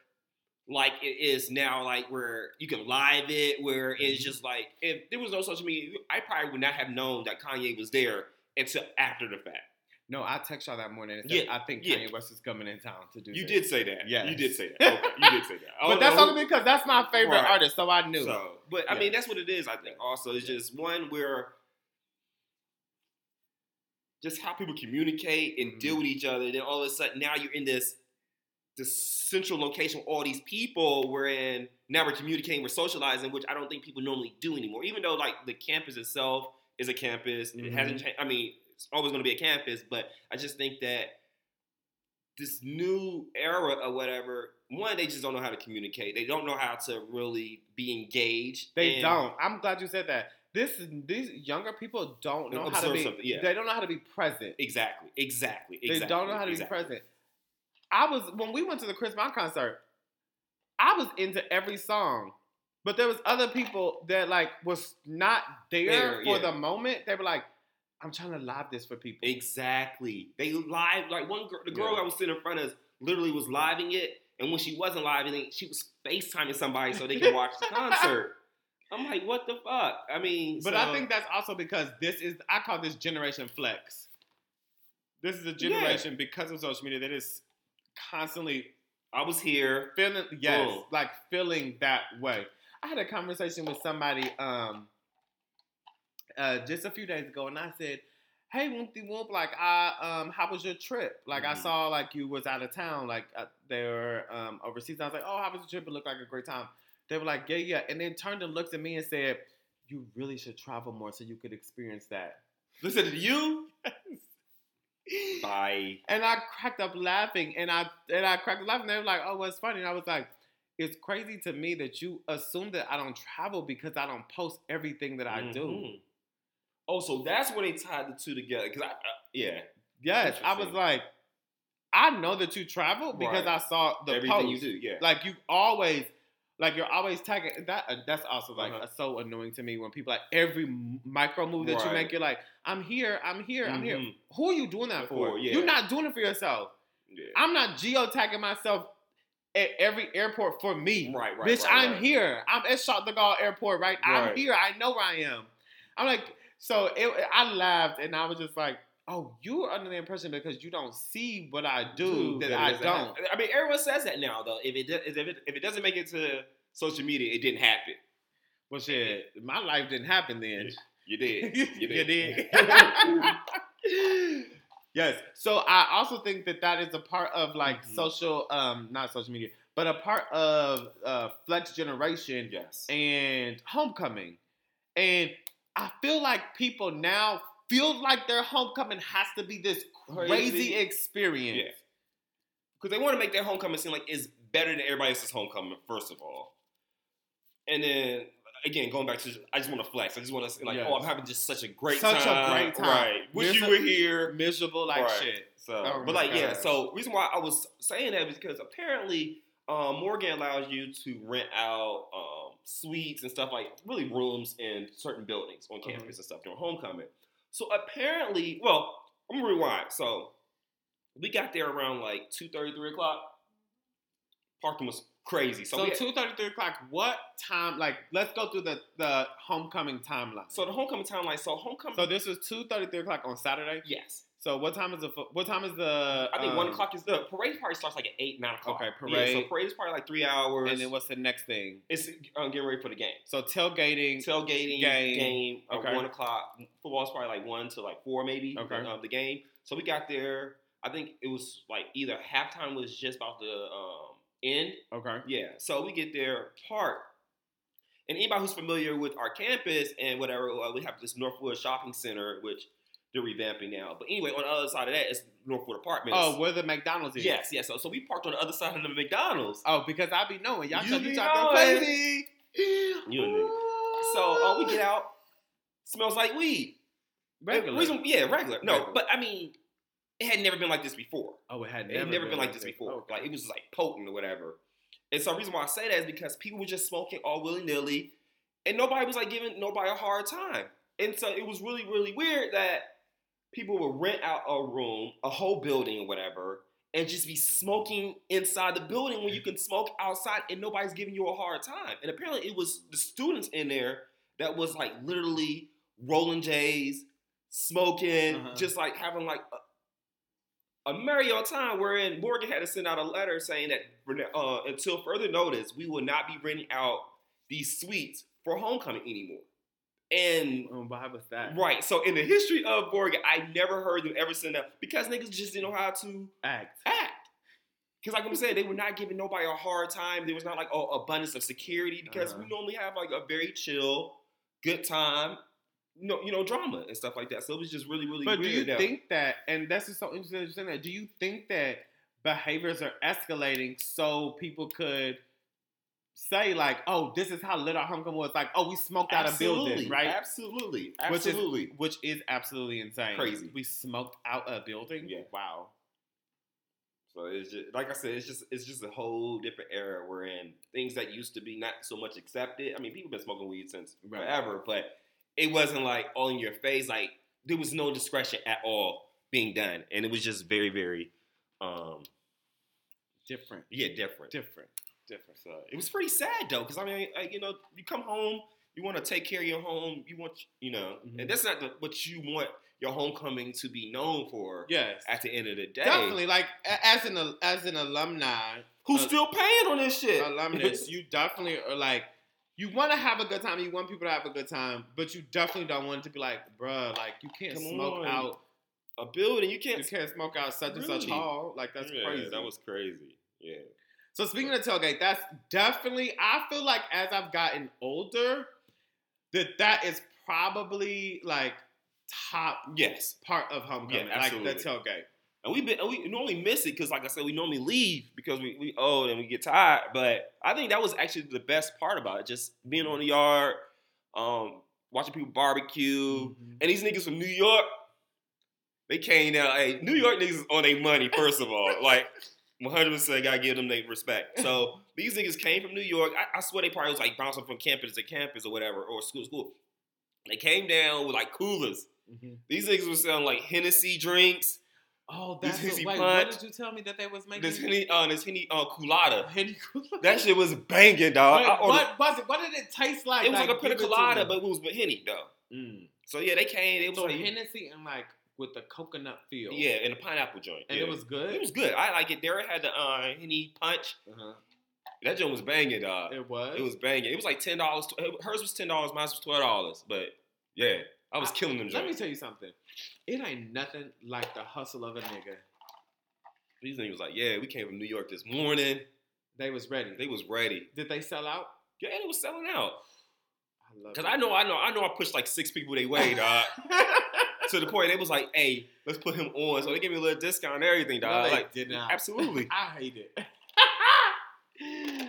S5: like it is now. Like where you can live it, where it's
S4: Mm-hmm.
S5: just like if there was no social media, I probably would not have known that Kanye was there until after the fact.
S4: No i text y'all that morning and said,
S5: Yeah,
S4: i think
S5: yeah.
S4: kanye west is coming in town to do
S5: You
S4: this.
S5: did say that.
S4: Yeah,
S5: You did say that. Okay. You did say that.
S4: But that's
S5: know
S4: only because that's my favorite
S5: Right.
S4: artist, so I knew.
S5: So, but I mean, that's what it is. I think also it's just one where just how people communicate and deal
S4: Mhm.
S5: with each other. Then all of a sudden, now you're in this this central location with all these people. We're in now we're communicating, we're socializing, which I don't think people normally do anymore. Even though like the campus itself is a campus, it
S4: Mhm.
S5: hasn't. changed. I mean, it's always going to be a campus, but I just think that this new era or whatever. One, they just don't know how to communicate. They don't know how to really be engaged.
S4: they don't. I'm glad you said that. This these younger people don't know how to be.
S5: yeah.
S4: They don't know how to be present.
S5: Exactly. Exactly.
S4: They
S5: Exactly.
S4: don't know how to
S5: exactly.
S4: be present. I was when we went to the Chris Brown concert. I was into every song, but there was other people that like was not there,
S5: There,
S4: for
S5: yeah.
S4: the moment. They were like, "I'm trying to live this for people."
S5: Exactly. They live like one girl. The girl
S4: Yeah.
S5: I was sitting in front of literally was living it, and when she wasn't living it, she was FaceTiming somebody so they could watch the concert. I'm like, what the fuck? I mean,
S4: But
S5: so-
S4: I think that's also because this is I call this generation flex. This is a generation because of social media that is constantly
S5: I was here.
S4: feeling yes,
S5: Boom.
S4: like feeling that way. I had a conversation with somebody um uh just a few days ago and I said, Hey Woompty Whoop, like I um how was your trip? Like I
S5: Mhm.
S4: saw like you was out of town, like uh, they were um overseas. I was like, Oh, how was the trip? It looked like a great time. They were like, Yeah, yeah, and then turned and looked at me and said, You really should travel more so you could experience that.
S5: Listen to you. Bye.
S4: And I cracked up laughing, and I and I cracked up laughing. They were like, "Oh, what's funny?" And I was like, "It's crazy to me that you assume that I don't travel because I don't post everything that I do."
S5: Oh, so that's where they tied the two together. Cause I, uh, yeah,
S4: Yes, I was like, I know that you travel because
S5: Right.
S4: I saw the
S5: everything
S4: post.
S5: you do, yeah.
S4: Like you always, like you're always tagging. That uh, that's also like
S5: Uh-huh.
S4: so annoying to me when people like every micro move that you make. You're like, I'm here, I'm here, I'm here.
S5: Mhm.
S4: Who are you doing that for?
S5: For, yeah.
S4: You're not doing it for yourself.
S5: yeah.
S4: I'm not geotagging myself at every airport for me.
S5: right, right.
S4: Bitch,
S5: right,
S4: I'm
S5: right.
S4: here. I'm at Charles de Gaulle Airport, right? I'm here. I know where I am. I'm like, so it, I laughed and I was just like, oh, you are under the impression because you don't see what I do that,
S5: it
S4: I don't.
S5: I mean, everyone says that now, though. If it, if it if it doesn't make it to social media, it didn't happen.
S4: Well, shit, my life didn't happen then.
S5: You did.
S4: You
S5: You
S4: did.
S5: did.
S4: yes. So I also think that that is a part of like
S5: Mhm.
S4: social, um, not social media, but a part of uh, Flex Generation
S5: yes.
S4: and Homecoming. And I feel like people now feel like their homecoming has to be this crazy,
S5: Crazy.
S4: experience.
S5: Yeah. Because they want to make their homecoming seem like it's better than everybody else's homecoming, first of all. And then again, going back to, I just want to flex. I just want to say, like,
S4: Yes.
S5: oh, I'm having just such a great
S4: Such a
S5: time.
S4: great time.
S5: Right. Wish you were here.
S4: Miserable like
S5: Right.
S4: shit.
S5: So,
S4: Oh
S5: but like, yeah. So, reason why I was saying that is because apparently um, Morgan allows you to rent out um, suites and stuff like really rooms in certain buildings on campus
S4: Mhm.
S5: and stuff during homecoming. So apparently, well, I'm gonna rewind. So we got there around like 2:30, 3 o'clock. Parking was crazy. So,
S4: So
S5: had-
S4: two thirty, three o'clock. What time? Like, let's go through the the homecoming timeline.
S5: so the homecoming timeline. So homecoming.
S4: so this was two thirty, three o'clock on Saturday.
S5: yes.
S4: So what time is the fo- what time is the?
S5: I think
S4: um,
S5: one o'clock is the parade party starts like at eight, nine o'clock.
S4: Okay,
S5: Yeah,
S4: parade.
S5: so parade is probably like three hours.
S4: And then what's the next thing?
S5: It's uh, getting ready for the game.
S4: So tailgating.
S5: Tailgating
S4: Game.
S5: game,
S4: Okay.
S5: one o'clock. Football's probably like one to like four maybe.
S4: Okay.
S5: Uh, the game. So we got there. I think it was like either halftime was just about to um, end.
S4: okay.
S5: Yeah. So we get there, park. And anybody who's familiar with our campus and whatever, uh, we have this Northwood Shopping Center, which they're revamping now. But anyway, on the other side of that is Northwood Apartments.
S4: Oh, where the McDonald's is?
S5: yes, yes. So, so we parked on the other side of the McDonald's.
S4: Oh, because I be knowing y'all
S5: You be
S4: talking crazy.
S5: You a nigga. So uh, we get out, smells like weed.
S4: regular.
S5: Reason- yeah, regular. No,
S4: Regular.
S5: but I mean, it had never been like this before.
S4: oh, it had
S5: It
S4: never,
S5: had never been like this before.
S4: Okay.
S5: Like it was just like potent or whatever. And so the reason why I say that is because people were just smoking all willy nilly, and nobody was like giving nobody a hard time. And so it was really really weird that people would rent out a room, a whole building or whatever, and just be smoking inside the building when you can smoke outside and nobody's giving you a hard time. And apparently it was the students in there that was like literally rolling J's, smoking,
S4: Uh-huh.
S5: just like having like a, a merry old time. Wherein Morgan had to send out a letter saying that uh, until further notice, we will not be renting out these suites for homecoming anymore. And
S4: Um, why was that?
S5: Right. So in the history of Morgan, I never heard them ever send up because niggas just didn't know how to
S4: Act.
S5: act. Because like I'm saying, they were not giving nobody a hard time. There was not like a abundance of security because
S4: Uh-huh.
S5: we normally have like a very chill, good time, you know, you know, drama and stuff like that. So it was just really, really
S4: But do you
S5: now.
S4: think that, and that's just so interesting that you're saying that, do you think that behaviors are escalating so people could say, like, oh, this is how lit our homecoming was? Like, oh, we smoked out a building, right?
S5: Absolutely, absolutely,
S4: Which is-
S5: absolutely.
S4: Which is absolutely insane.
S5: Crazy.
S4: We smoked out a building?
S5: Yeah.
S4: Wow.
S5: So it's just like I said, it's just it's just a whole different era we're in. things that used to be not so much accepted. I mean, people been smoking weed since
S4: Right.
S5: forever, but it wasn't like all in your face. Like there was no discretion at all being done, and it was just very, very, um,
S4: Different.
S5: yeah, different.
S4: Different. Different.
S5: So it was pretty sad though, because I mean, like, you know, you come home, you want to take care of your home, you want, you know,
S4: Mhm.
S5: and that's not the, what you want your homecoming to be known for.
S4: Yes.
S5: At the end of the day,
S4: Definitely. Like, as an, as an alumni,
S5: who's
S4: uh,
S5: still paying on this shit?
S4: alumnus, you definitely are like, you want to have a good time. You want people to have a good time, but you definitely don't want it to be like, bruh, like you can't
S5: Come
S4: smoke
S5: on.
S4: out.
S5: a building, you can't.
S4: You
S5: can't
S4: smoke out such and such hall. Like that's
S5: Yeah,
S4: crazy.
S5: That was crazy. Yeah.
S4: So speaking of tailgate, that's definitely. I feel like as I've gotten older, that that is probably like top
S5: Yes.
S4: part of homecoming,
S5: Yeah,
S4: like the tailgate.
S5: And we been and we normally miss it because, like I said, we normally leave because we we old and we get tired. But I think that was actually the best part about it, just being on the yard, um, watching people barbecue,
S4: Mhm.
S5: and these niggas from New York, they came down. Hey, New York niggas on their money. First of all, like 100 percent gotta give them their respect. So these niggas came from New York. I, I swear they probably was like bouncing from campus to campus or whatever, or school to school. They came down with like coolers.
S4: Mhm.
S5: These niggas was selling like Hennessy drinks.
S4: Oh, that's
S5: Hennessy
S4: what,
S5: punch.
S4: What did you tell me that they was making?
S5: This Henny, uh, this Henny, uh, Coolada.
S4: Henny Coolada.
S5: That shit was banging, dog.
S4: Wait,
S5: ordered-
S4: what was it? What did it taste like?
S5: it was like, a pina colada, but it was with Henny, though.
S4: Mm.
S5: So yeah, they came. It was
S4: So
S5: like,
S4: Hennessy and like with the coconut feel.
S5: yeah, and a pineapple joint.
S4: and
S5: yeah.
S4: it was good.
S5: It was good. I like it. Derek had the uh, Henny punch.
S4: Uh-huh.
S5: That joint was banging, dog.
S4: It was.
S5: It was banging. It was like ten dollars. Hers was ten dollars. Mine was twelve dollars. But yeah, I was
S4: I-
S5: killing them
S4: Let me tell you something. It ain't nothing like the hustle of a nigga.
S5: These niggas was like, yeah, we came from New York this morning.
S4: They was ready.
S5: They was ready.
S4: Did they sell out?
S5: Yeah, they was selling out.
S4: I love
S5: Cause
S4: it.
S5: I know, I know, I know. I pushed like six people they way, dog. to the point they was like, "Hey, let's put him on." So they gave me a little discount and everything,
S4: no,
S5: dog.
S4: they
S5: like,
S4: did not.
S5: absolutely.
S4: I hate it.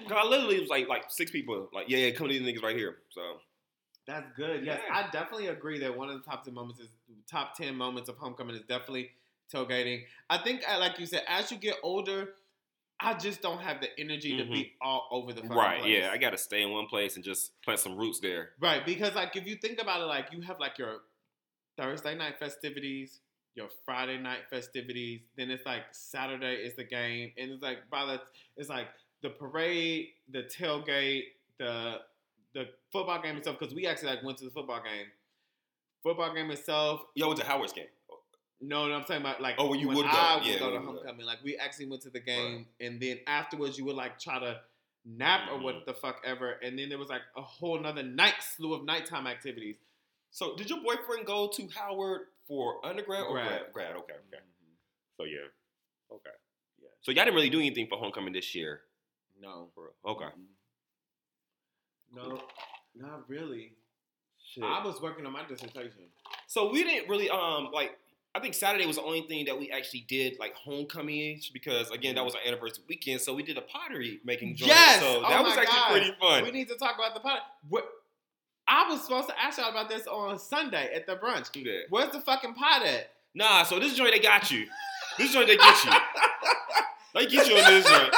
S5: 'cause I literally was like, like six people, like, yeah, yeah, come to these niggas right here. So
S4: That's good. Yes,
S5: Yeah.
S4: I definitely agree that one of the top ten moments is top ten moments of homecoming is definitely tailgating. I think, uh, like you said, as you get older, I just don't have the energy to be all over the
S5: right.
S4: place.
S5: Yeah, I got to stay in one place and just plant some roots there.
S4: Right, because like if you think about it, like you have like your Thursday night festivities, your Friday night festivities, then it's like Saturday is the game, and it's like by the it's like the parade, the tailgate, the the football game itself. Because we actually like went to the football game. Football game itself.
S5: Yo, went to Howard's game.
S4: No, no, I'm talking about like
S5: Oh, when you would go.
S4: I would
S5: Yeah,
S4: go to
S5: when you would go.
S4: homecoming. Like we actually went to the game, and then afterwards you would like try to nap or
S5: Mhm.
S4: what the fuck ever, and then there was like a whole another night slew of nighttime activities.
S5: So, did your boyfriend go to Howard for undergrad or grad?
S4: Grad.
S5: Grad. Okay. Okay. Mm-hmm. So yeah. Okay.
S4: Yeah.
S5: So y'all didn't really do anything for homecoming this year.
S4: No,
S5: For real. Okay. Mm-hmm.
S4: no, not really.
S5: Shit.
S4: I was working on my dissertation.
S5: So we didn't really um like. I think Saturday was the only thing that we actually did like homecoming because again that mm-hmm. was our anniversary weekend, so we did a pottery making joint.
S4: Yes!
S5: So
S4: Oh
S5: that
S4: my
S5: was actually
S4: God.
S5: pretty fun.
S4: We need to talk about the pot. What? I was supposed to ask y'all about this on Sunday at the brunch.
S5: Yeah.
S4: Where's the fucking pot at?
S5: Nah, so this joint they got you. This joint they get you. they get you on this joint.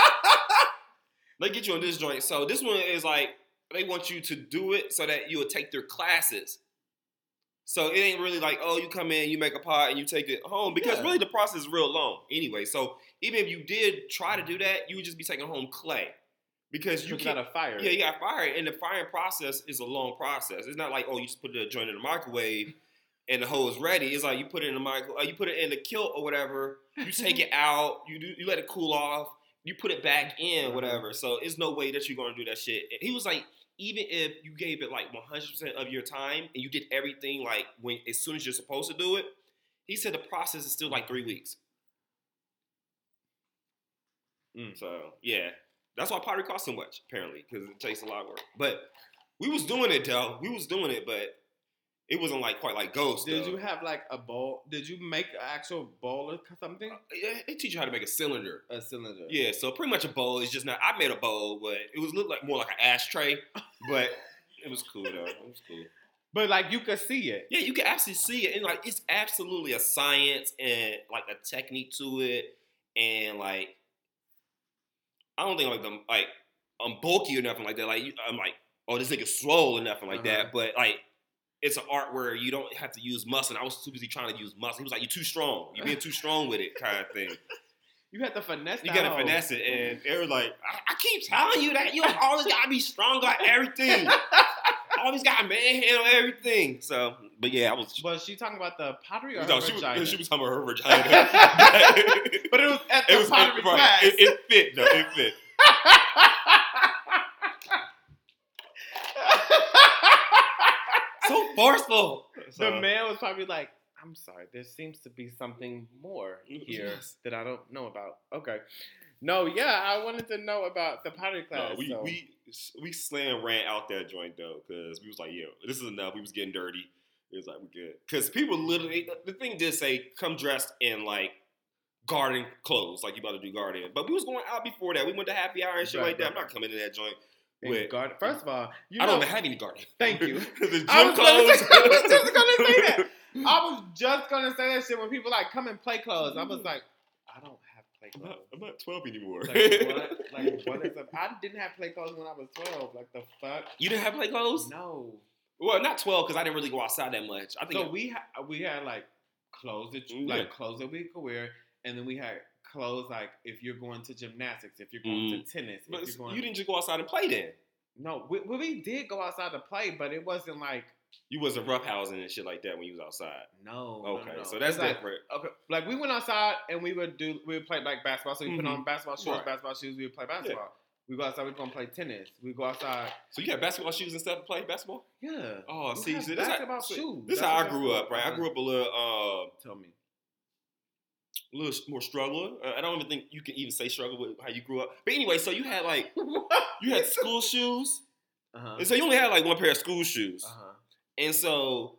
S5: They get you on this joint. So this one is like they want you to do it so that you will take their classes. So it ain't really like, oh, you come in, you make a pot, and you take it home because
S4: Yeah.
S5: really the process is real long anyway. So even if you did try to do that, you would just be taking home clay because you
S4: got a fire.
S5: Yeah, you got fired, and the firing process is a long process. It's not like oh, you just put the joint in the microwave and the hole is ready. It's like you put it in the microwave, uh, you put it in the kiln or whatever. You take it out, you do, you let it cool off, you put it back in, whatever. So it's no way that you're gonna do that shit. And he was like, even if you gave it like 100 percent of your time and you did everything like when as soon as you're supposed to do it, he said the process is still like three weeks.
S4: Mm.
S5: So yeah, that's why pottery costs so much apparently because it takes a lot of work. But we was doing it though. We was doing it, but it wasn't like quite like ghost.
S4: Did
S5: though.
S4: you have like a bowl? Did you make an actual bowl or something?
S5: Uh, yeah, They teach you how to make a cylinder.
S4: A cylinder.
S5: Yeah, so pretty much a bowl. It's just not. I made a bowl, but it was look like more like an ashtray. But it was cool though. It was cool.
S4: But like you could see it.
S5: Yeah, you can actually see it, and like it's absolutely a science and like a technique to it, and like I don't think I'm like I'm bulky or nothing like that. Like I'm like, oh, this nigga's swole or nothing like
S4: Uh-huh.
S5: that. But like, it's an art where you don't have to use muscle. And I was too busy trying to use muscle. He was like, you're too strong. You're being too strong with it, kind of thing.
S4: You had to finesse.
S5: It.
S4: You
S5: gotta finesse it, and they were like, I, I keep telling you that you always gotta be strong on everything. always gotta manhandle everything. So, but yeah, I was.
S4: Was she talking about the pottery or
S5: No,
S4: her
S5: she was, she was talking about her vagina.
S4: but it was at the
S5: it was
S4: pottery
S5: right.
S4: class.
S5: It, it fit though. It fit. So forceful.
S4: the
S5: So,
S4: man was probably like, "I'm sorry, there seems to be something more mm, here
S5: Yes.
S4: that I don't know about." Okay, no, yeah, I wanted to know about the pottery class.
S5: No, we
S4: so.
S5: we we slam ran out that joint though because we was like, yo, this is enough. We was getting dirty. It was like we good because people literally the thing did say come dressed in like garden clothes, like you about to do garden. But we was going out before that. We went to happy hour and shit
S4: Right,
S5: like that.
S4: right,
S5: I'm not coming to that joint with.
S4: garden. First of all, you
S5: I
S4: know,
S5: don't even have any garden.
S4: Thank you.
S5: the gym
S4: I was
S5: clothes.
S4: say- I was just gonna say that. I was just gonna say that shit when people like come and play clothes. I was mm. like, I don't have play
S5: I'm
S4: clothes.
S5: not, I'm not 12 anymore.
S4: Like what? Like what is a, I didn't have play clothes when I was twelve. Like the fuck?
S5: You didn't have play clothes?
S4: No.
S5: Well, not 12 because I didn't really go outside that much. I think
S4: So we ha- we had like clothes that you,
S5: Yeah.
S4: like clothes that we could wear, and then we had clothes like if you're going to gymnastics, if you're going
S5: Mm.
S4: to tennis,
S5: but
S4: if you're going.
S5: you didn't just go outside and play then.
S4: No, we, we did go outside to play, but it wasn't like
S5: You wasn't roughhousing and shit like that when you was outside.
S4: no. no,
S5: Okay,
S4: no.
S5: so that's
S4: It's like,
S5: different.
S4: Okay, like we went outside and we would do we would play like basketball. So we put
S5: Mhm.
S4: on basketball shoes,
S5: Right.
S4: basketball shoes. We would play basketball. We go outside. We gonna play tennis. We go outside.
S5: So you had basketball shoes and stuff to play basketball?
S4: Yeah.
S5: Oh,
S4: We
S5: see, this
S4: basketball
S5: how,
S4: shoes.
S5: This is how I grew up, right? I grew up a little, uh,
S4: Tell me.
S5: a little more struggler. Uh, I don't even think you can even say struggle with how you grew up. But anyway, so you had like you had school shoes,
S4: Uh-huh.
S5: and so you only had like one pair of school shoes,
S4: Uh-huh.
S5: and so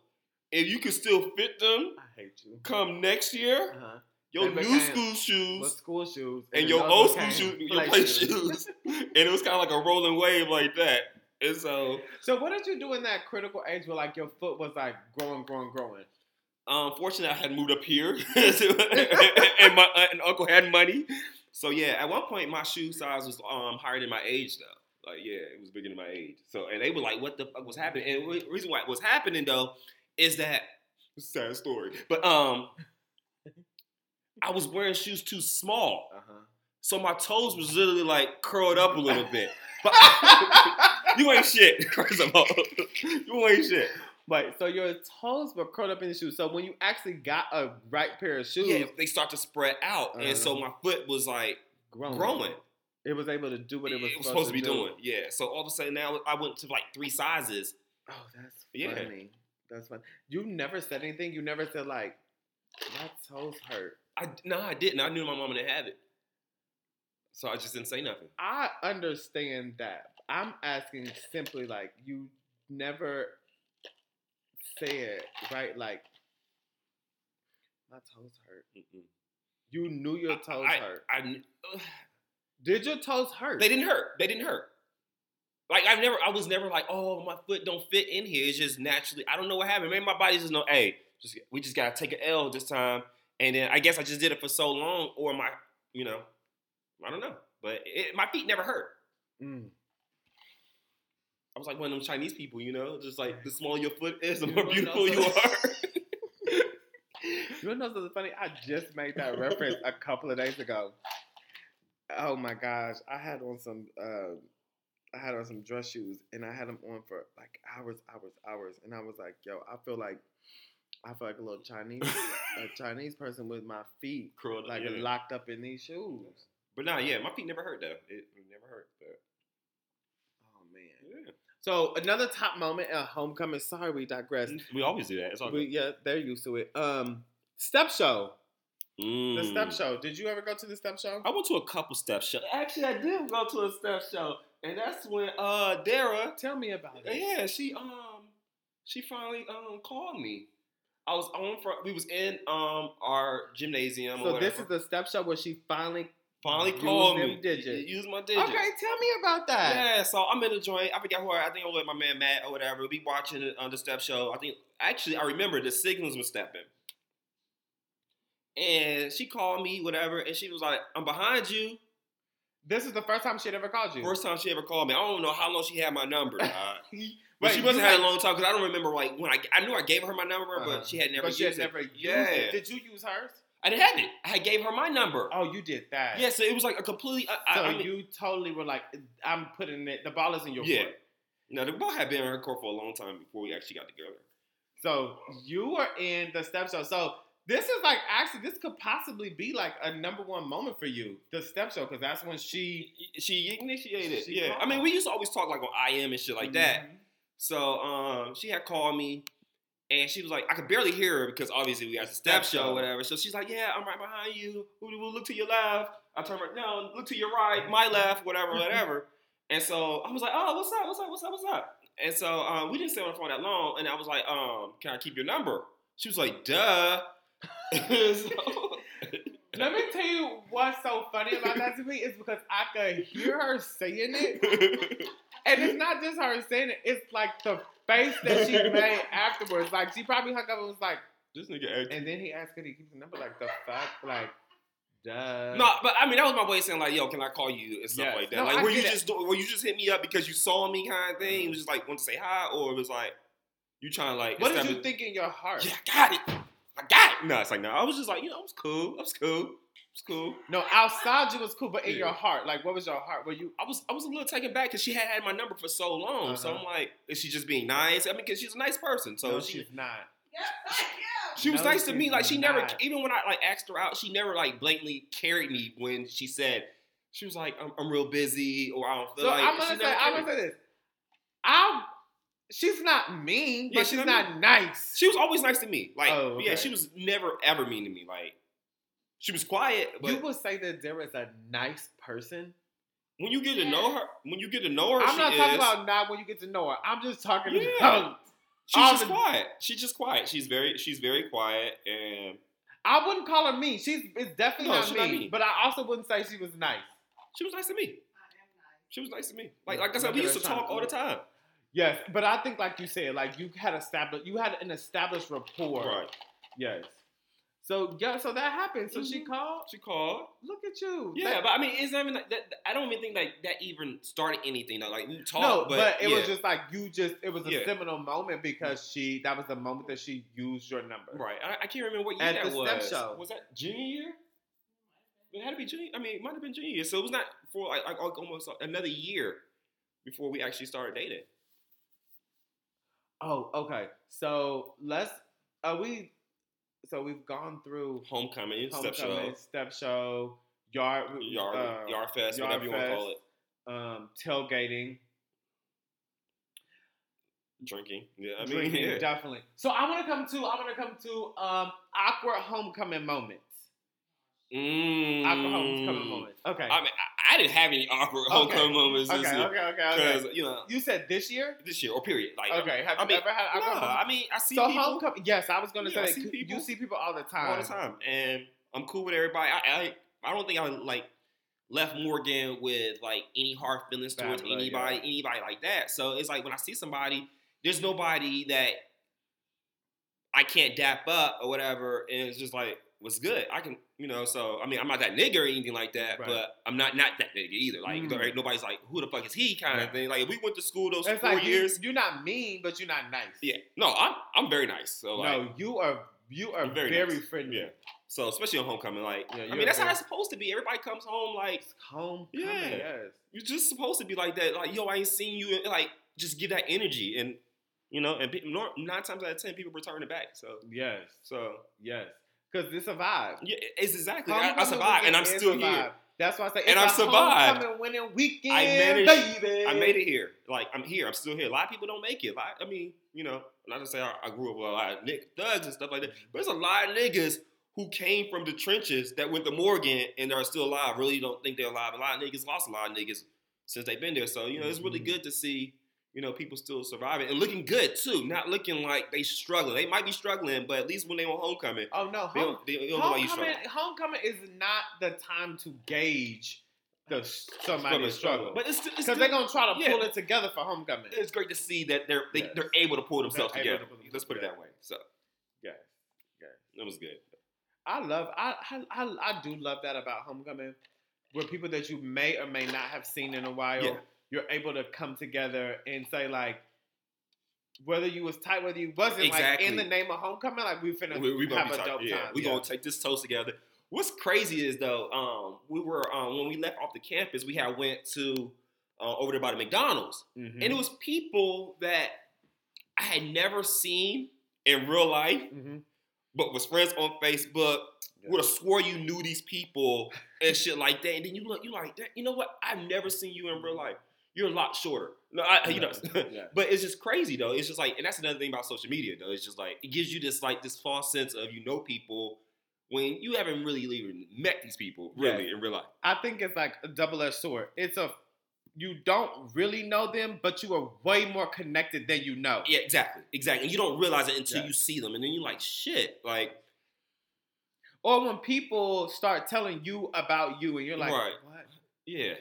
S5: if you could still fit them
S4: I hate you.
S5: come next year,
S4: Uh-huh.
S5: Your
S4: They
S5: new school shoes.
S4: school shoes
S5: And
S4: then
S5: your old school shoes, your play shoes, and it was kind of like a rolling wave like that. And so,
S4: So what did you do in that critical age where like your foot was like growing, growing, growing?
S5: Um, fortunately, I had moved up here, and my aunt and uncle had money. So yeah, at one point my shoe size was um higher than my age though. Like yeah, it was bigger than my age. So and they were like, "What the fuck was happening?" And the reason why it was happening though is that sad story. But um, I was wearing shoes too small,
S4: Uh-huh.
S5: so my toes was literally like curled up a little bit. But you ain't shit. First of all, you ain't shit.
S4: Wait, so your toes were curled up in the shoes. So when you actually got a right pair of shoes,
S5: Yeah, they start to spread out, and so
S4: Uh-huh.
S5: my foot was like
S4: growing,
S5: growing.
S4: it was able to do what it was,
S5: supposed to be
S4: do.
S5: doing. Yeah. So all of a sudden now I went to like three sizes.
S4: Oh, that's
S5: Yeah.
S4: funny. That's fun. You never said anything. You never said like, my toes hurt.
S5: I no, I didn't. I knew my mom didn't have it, so I just didn't say nothing.
S4: I understand that. I'm asking simply like you never said right like my toes hurt.
S5: Mm-mm.
S4: You knew your toes
S5: I,
S4: hurt.
S5: I, ugh.
S4: Did your toes hurt?
S5: they didn't hurt. They didn't hurt. Like I've never, I was never like, oh, my foot don't fit in here. It's just naturally. I don't know what happened. Maybe my body just know, hey, just we just gotta take an L this time. And then I guess I just did it for so long, or my, you know, I don't know. But it, my feet never hurt.
S4: Mm.
S5: I was like one of them Chinese people, you know, just like the smaller your foot is, the more beautiful you are.
S4: You know something funny? I just made that reference a couple of days ago. Oh my gosh, I had on some, uh, I had on some dress shoes, and I had them on for like hours, hours, hours, and I was like, "Yo, I feel like, I feel like a little Chinese, a Chinese person with my feet
S5: Curled,
S4: like
S5: yeah.
S4: locked up in these shoes."
S5: But nah, yeah, my feet never hurt though. It, it never hurt. But
S4: Oh man.
S5: yeah.
S4: So another top moment at homecoming. Sorry, we digress.
S5: we always do that. It's all
S4: We, yeah, they're used to it. Um, step show.
S5: good.
S4: The step
S5: Mm.
S4: show. Did you ever go to the step show?
S5: I went to a couple step shows. Actually, I did go to a step show, and that's when uh Dara,
S4: Tell me about it.
S5: yeah, she um she finally um called me. I was on for we was in um our gymnasium. or
S4: So this is the step show where she finally.
S5: finally called me.
S4: digits.
S5: Use my digits.
S4: Okay, tell me about that.
S5: Yeah, so I'm in the joint. I forget who I, I think I was with my man Matt or whatever. We watching it on the step show. I think actually I remember the Sigmas was stepping. And she called me, whatever, and she was like, I'm behind you.
S4: This is the first time she'd ever called you.
S5: First time she ever called me. I don't know how long she had my number. But
S4: Wait,
S5: she wasn't had
S4: had-
S5: a long time because I don't remember like when I I knew I gave her my number,
S4: Uh-huh.
S5: but she had never
S4: but she
S5: used
S4: had
S5: it.
S4: never used
S5: Yeah.
S4: it. Did you use hers?
S5: I didn't have it. I gave her my number.
S4: Oh, you did that.
S5: Yeah, so it was like a completely. I,
S4: So
S5: I, mean,
S4: you totally were like, I'm putting it. The ball is in your
S5: Yeah.
S4: court.
S5: no, the ball had been in her court for a long time before we actually got together.
S4: So you were in the step show. So this is like actually this could possibly be like a number one moment for you, the step show, because that's when she
S5: She initiated.
S4: She
S5: yeah, I mean, we used to always talk like on IM and shit like that. So um, she had called me, and she was like, I could barely hear her because obviously we got the step show or whatever. So she's like, Yeah, I'm right behind you. Will look to your left? I turn right down, look to your right, my left, whatever, whatever. and so I was like, Oh, what's up? What's up? What's up? What's up? And so um, we didn't stay on the phone that long, and I was like, um, Can I keep your number? She was like, Duh. So-
S4: Let me tell you what's so funny about that to me is because I could hear her saying it, and it's not just her saying it; it's like the face that she made afterwards. Like she probably hung up and was like,
S5: this nigga acting.
S4: and then he asked her he keep the number. Like the fuck, like, duh.
S5: No, but I mean that was my way of saying like, "Yo, can I call you?" and stuff
S4: Yes.
S5: like that.
S4: No,
S5: like,
S4: I
S5: were you
S4: get
S5: just do- were you just hit me up because you saw me kind of thing? Mm-hmm. It was just like want to say hi, or it was like you trying to like.
S4: what did
S5: establish-
S4: you think in your heart?
S5: Yeah, I got it. I got it. No, it's like no. I was just like, you know, I was cool. I was cool. I was cool.
S4: No, outside you was cool, but in
S5: Yeah.
S4: your heart, like, what was your heart? Were you?
S5: I was I was a little taken back because she had had my number for so long. So
S4: Uh-huh.
S5: I'm like, is she just being nice? I mean, because she's a nice person. So
S4: no,
S5: she
S4: she's not.
S5: she was
S4: No,
S5: nice to me. Like she never, even when I like asked her out, she never like blatantly carried me when she said she was like, I'm, I'm real busy or I don't feel
S4: So
S5: like.
S4: I'm
S5: she
S4: gonna say, I'm gonna say this. I, she's not mean,
S5: Yeah,
S4: but
S5: she's
S4: she's
S5: not
S4: not nice.
S5: She was always nice to me. Like,
S4: Oh,
S5: yeah, she was never ever mean to me. Like, she was quiet, but
S4: you would say that there is a nice person.
S5: when you get to know her, when you get to know her,
S4: I'm
S5: she
S4: not
S5: is,
S4: talking about not when you get to know her. I'm just talking
S5: Yeah.
S4: about.
S5: She's just
S4: the-
S5: quiet. She's just quiet. She's very, she's very quiet, and
S4: I wouldn't call her mean. She's it's definitely
S5: No,
S4: not,
S5: she's
S4: mean,
S5: not mean.
S4: But I also wouldn't say she was nice.
S5: she was nice to me. She was nice to me. Like, like I said, we used to talk
S4: to
S5: all the time.
S4: Yes, but I think like you said, like you had established, you had an established rapport.
S5: Right.
S4: Yes. So yeah, so that happened. So she
S5: Mhm.
S4: called.
S5: She called.
S4: Look at you.
S5: Yeah,
S4: That-
S5: but I mean, it's not even like that. I don't even think like that even started anything. Though. Like we talked,
S4: no,
S5: but,
S4: but, it
S5: yeah.
S4: was just like you just it was a
S5: Yeah.
S4: seminal moment because she that was the moment that she used your number.
S5: right. I, I can't remember what year
S4: At
S5: that
S4: the
S5: was.
S4: show.
S5: Was that junior year? It had to be junior. I mean, it might have been junior year. So it was not for like, like almost another year before we actually started dating.
S4: Oh, okay. So let's are we so we've gone through
S5: Homecoming, step
S4: homecoming,
S5: show,
S4: step show, yard
S5: yard,
S4: uh,
S5: yard fest,
S4: Yard
S5: whatever you want to call it.
S4: um tailgating,
S5: Drinking. Yeah, I mean,
S4: drinking,
S5: yeah.
S4: definitely. So I want to come to I want to come to um awkward homecoming moments.
S5: Mm.
S4: Awkward homecoming moments. Okay.
S5: I mean, I, didn't have any awkward homecoming moments
S4: okay,
S5: this
S4: okay,
S5: year
S4: okay, okay,
S5: because you know
S4: You said this year?
S5: this year or period. Like
S4: Okay. Have
S5: I
S4: you
S5: mean,
S4: ever had
S5: no. I mean, I see
S4: so
S5: people
S4: homecoming. Yes, I was going to
S5: Yeah,
S4: say
S5: see people
S4: you see people all the time.
S5: all the time, and I'm cool with everybody. I, I I don't think I like left Morgan with like any hard feelings
S4: Bad
S5: towards
S4: blood,
S5: anybody,
S4: yeah.
S5: anybody like that. So it's like when I see somebody, there's nobody that I can't dap up or whatever, and it's just like what's good. I can, you know. So I mean, I'm not that nigga or anything like that,
S4: Right.
S5: but I'm not not that nigga either. Like
S4: Mm.
S5: ain't nobody's like who the fuck is he kind
S4: Right.
S5: of thing. Like if we went to school those
S4: It's
S5: four
S4: like
S5: years,
S4: you're not mean, but you're not nice.
S5: yeah, no, I'm I'm very nice. So like,
S4: no, you are you are
S5: very
S4: very,
S5: nice.
S4: friendly.
S5: Yeah. So especially on homecoming, like
S4: Yeah,
S5: I mean that's how it's supposed to be. Everybody comes home like
S4: Homecoming,
S5: Yeah.
S4: yes.
S5: you're just supposed to be like that. Like yo, I ain't seen you. Like just give that energy, and you know, and nine times out of ten, people return it back. So
S4: Yes,
S5: so
S4: yes. Because it's a vibe.
S5: yeah, it's exactly. I, I survived, and I'm still here.
S4: That's why I say
S5: And
S4: a
S5: survived.
S4: homecoming winning weekend,
S5: I managed-
S4: baby.
S5: I made it here. Like I'm here. I'm still here. A lot of people don't make it. Like I mean, you know, not to say I, I grew up with a lot of Nick thugs and stuff like that, but there's a lot of niggas who came from the trenches that went to Morgan and are still alive. Really don't think they're alive. A lot of niggas lost a lot of niggas since they've been there. So you know, it's really
S4: Mhm.
S5: good to see. You know, people still surviving and looking good too. Not looking like they struggling. They might be struggling, but at least when they on homecoming,
S4: Oh no,
S5: they
S4: home,
S5: don't, they don't look like you
S4: homecoming, homecoming is not the time to gauge the somebody's
S5: Struggle,
S4: struggle.
S5: But it's,
S4: Because they're gonna try to
S5: yeah.
S4: pull it together for homecoming.
S5: it's great to see that they're they,
S4: Yes.
S5: they're able to pull themselves
S4: They're
S5: together.
S4: pull
S5: Let's put it that way. So
S4: yeah, yes.
S5: it was good.
S4: I love I, I I I do love that about homecoming, where people that you may or may not have seen in a while,
S5: Yeah.
S4: You're able to come together and say like, whether you was tight, whether you wasn't, like in the name of homecoming, like we finna
S5: we, we gonna
S4: have a dope
S5: yeah,
S4: time.
S5: we gonna take this toast together. What's crazy is though, um, we were um, when we left off the campus, we had went to uh, over there by the McDonald's,
S4: Mhm.
S5: and it was people that I had never seen in real life,
S4: Mhm.
S5: but was friends on Facebook.
S4: Yeah.
S5: Would have swore you knew these people and shit like that, and then you look, you like, that, you know what? I've never seen you in real life. You're a lot shorter. No, I, you know,
S4: Yeah.
S5: but it's just crazy though. It's just like, and that's another thing about social media though. It's just like it gives you this like this false sense of you know people when you haven't really even met these people really
S4: Yes.
S5: in real life.
S4: I think it's like a double edged sword. It's a you don't really know them, but you are way more connected than you know.
S5: Yeah, exactly, exactly. And you don't realize it until
S4: Yeah.
S5: you see them, and then you're like, shit, like
S4: Or when people start telling you about you, and you're like,
S5: Right.
S4: what?
S5: yeah,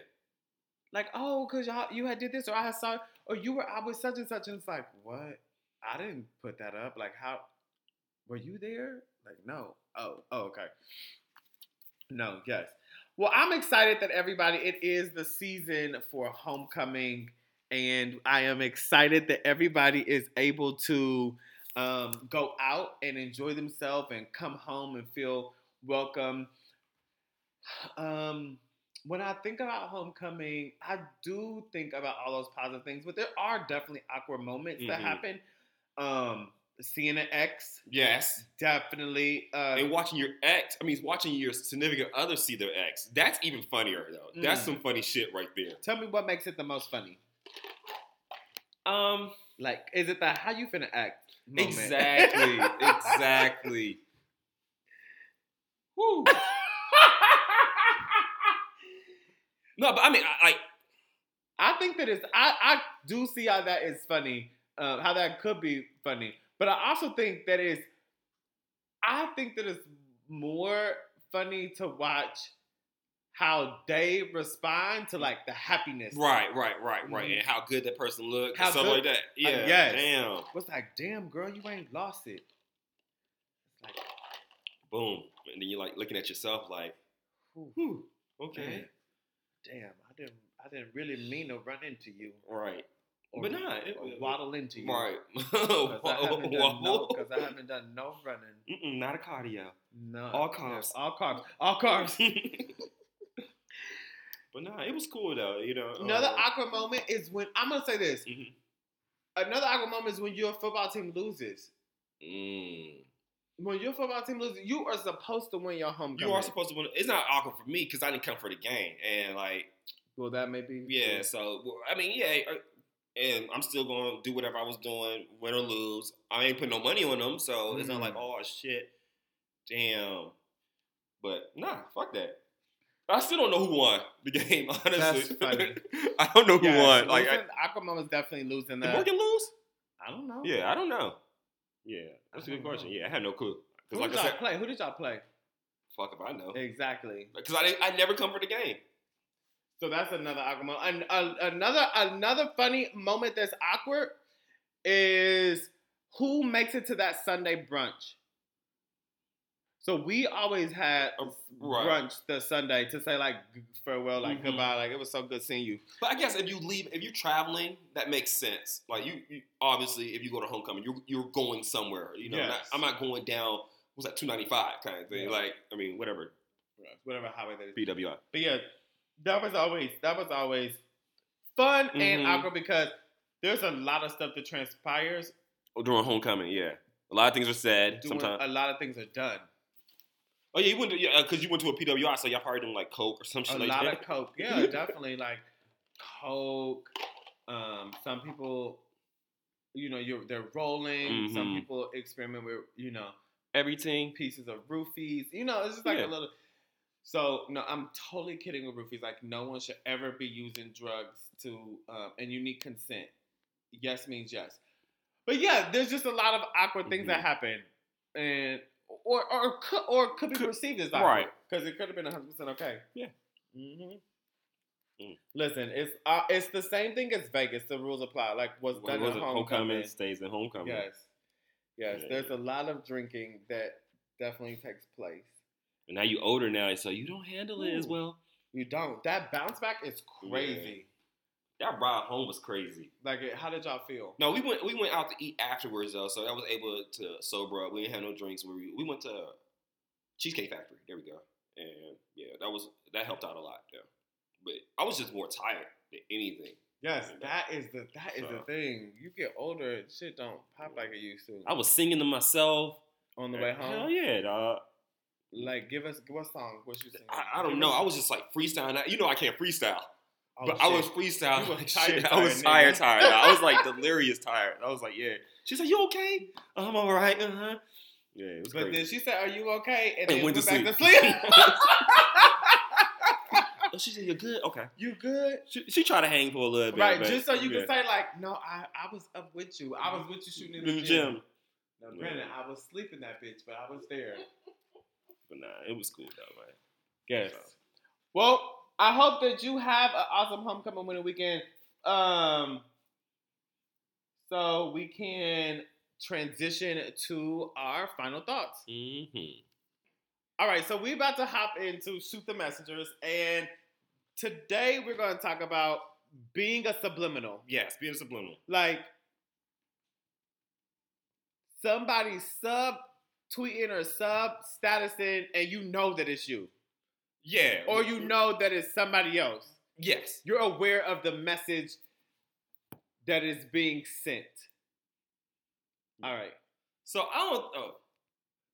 S4: Like, oh, cause y'all you had did this, or I saw, or you were I was such and such, and it's like, what? I didn't put that up. Like, how? Were you there? Like, no. Oh, oh, okay. No, yes. Well, I'm excited that everybody. It is the season for homecoming, and I am excited that everybody is able to um, go out and enjoy themselves and come home and feel welcome. Um, when I think about homecoming, I do think about all those positive things, but there are definitely awkward moments that
S5: Mhm.
S4: happen. Um, seeing an ex,
S5: yes.
S4: definitely. Uh,
S5: And watching your ex, I mean, watching your significant other see their ex, that's even funnier though. That's
S4: Mm.
S5: some funny shit right there.
S4: tell me what makes it the most funny.
S5: Um,
S4: Like, is it the how you finna act? Moment?
S5: exactly, exactly.
S4: Woo.
S5: No, but I mean, I, like,
S4: I think that it's. I I do see how that is funny. Uh, how that could be funny, but I also think that is. I think that it's more funny to watch how they respond to like the happiness.
S5: right, right, right, right,
S4: Mhm.
S5: and how good that person looks,
S4: How
S5: stuff
S4: good-
S5: like that. Yeah,
S4: yes.
S5: damn.
S4: Was like, damn girl, you ain't lost it. Like,
S5: boom, and then you're like looking at yourself like.
S4: Whew,
S5: okay,
S4: Man. Damn, I didn't. I didn't really mean to run into you.
S5: right,
S4: Or,
S5: But nah, it-
S4: or
S5: it-
S4: waddle into you.
S5: right.
S4: Because I haven't done no. I haven't done no running.
S5: Mm-mm, not a cardio.
S4: No.
S5: All carbs.
S4: All carbs. All carbs.
S5: but nah, it was cool though. You know,
S4: Another
S5: um,
S4: awkward moment is when I'm gonna say this.
S5: mhm.
S4: Another awkward moment is when your football team loses.
S5: Mm.
S4: When your football team loses, you are supposed to win your homecoming.
S5: You are supposed to win. It's not awkward for me because I didn't come for the game, and like,
S4: Well, that may be.
S5: yeah. So well, I mean, yeah, uh, and I'm still going to do whatever I was doing, win or lose. I ain't putting no money on them, so it's not like,
S4: Mm.
S5: oh shit, damn. But nah, fuck that. I still don't know who won the game. Honestly. I don't know who
S4: Yes,
S5: won. Like, I,
S4: moment is definitely losing
S5: did
S4: that.
S5: Morgan lose?
S4: I don't know.
S5: Yeah, I don't know. Yeah, that's a good question.
S4: know.
S5: Yeah, I had no clue.
S4: Who
S5: like
S4: did y'all
S5: said,
S4: play? Who did y'all play?
S5: fuck if I know.
S4: Exactly.
S5: Because I I never come for the game.
S4: So that's another awkward moment. An- a- another another funny moment that's awkward is who makes it to that Sunday brunch. So we always had
S5: Uh, right.
S4: brunch the Sunday to say like farewell, like
S5: Mhm.
S4: goodbye, like it was so good seeing you.
S5: But I guess if you leave, if you're traveling, that makes sense. Like you, you obviously, if you go to homecoming, you're you're going somewhere. You know,
S4: Yes.
S5: not, I'm not going down. What's that? 295 kind of thing.
S4: Yeah.
S5: Like, I mean, whatever.
S4: Whatever highway that is.
S5: BWI.
S4: But yeah, that was always that was always fun and
S5: Mhm.
S4: awkward because there's a lot of stuff that transpires.
S5: Oh, during homecoming, yeah. A lot of things are said. Sometimes.
S4: a lot of things are done.
S5: Oh yeah, you went to yeah, because you went to a PWI, so y'all probably doing like coke or some shit
S4: a
S5: like
S4: lot
S5: that.
S4: of coke. Yeah, definitely like coke. Um, some people, you know, you're they're rolling. Some
S5: Mhm.
S4: people experiment with you know
S5: Everything.
S4: pieces of roofies. You know, it's just like
S5: Yeah.
S4: a little. So no, I'm totally kidding with roofies. Like no one should ever be using drugs to, um, and you need consent. Yes means yes. But yeah, there's just a lot of awkward things that
S5: Mhm.
S4: happen, and or or could, or could be
S5: Could-
S4: perceived as
S5: that.
S4: right. because it could have been 100 percent okay.
S5: Yeah.
S4: Mm hmm
S5: Mm.
S4: Listen, it's uh, it's the same thing as Vegas. The rules apply. Like what's
S5: What
S4: done at
S5: it?
S4: homecoming.
S5: stays in homecoming.
S4: Yes, yes.
S5: Yeah.
S4: There's a lot of drinking that definitely takes place.
S5: And now you older now, so you don't handle it as well.
S4: You don't. That bounce back is crazy.
S5: That ride home was crazy.
S4: Like, how did y'all feel?
S5: No, we went we went out to eat afterwards though, so I was able to sober up. We didn't have no drinks. We we went to Cheesecake Factory. There we go. And yeah, that was that helped out a lot. Yeah, but I was just more tired than anything.
S4: Yes, that is the that is the
S5: So-
S4: thing. You get older, shit don't pop like it used to.
S5: I was singing to myself
S4: On the way home,
S5: Hell yeah, dog.
S4: like give us what song? What you sing?
S5: I, I don't know. I was just like freestyling. You know, I can't freestyle,
S4: Oh,
S5: but I was
S4: shit.
S5: freestyling.
S4: You was
S5: like
S4: tired.
S5: I was
S4: tired,
S5: tired. I was like delirious tired. I was like, yeah. She's like, you okay? I'm all right. Uh huh. Yeah, it was
S4: But
S5: crazy.
S4: then she said, "Are you okay?" And,
S5: And
S4: then
S5: went
S4: went,
S5: to
S4: back
S5: sleep.
S4: to sleep.
S5: oh, she said, you're good. Okay.
S4: you good?
S5: She, she tried to hang for a little bit.
S4: Right, just so you
S5: yeah.
S4: can say like, "No, I I was up with you. I was with you shooting in
S5: in the gym.
S4: Now, granted, I was sleeping that bitch, but I was there.
S5: But nah, it was cool though, man.
S4: Yes. Well, I hope that you have an awesome homecoming winter weekend. Um, so we can transition to our final thoughts.
S5: Mm-hmm.
S4: All right, so we're about to hop into shoot the messengers, and today we're going to talk about being a subliminal.
S5: Yes, being a subliminal.
S4: Like somebody sub tweeting or sub statusing, and you know that it's you,
S5: Yeah.
S4: or you know that it's somebody else.
S5: Yes.
S4: You're aware of the message that is being sent. All right.
S5: So I don't. Oh,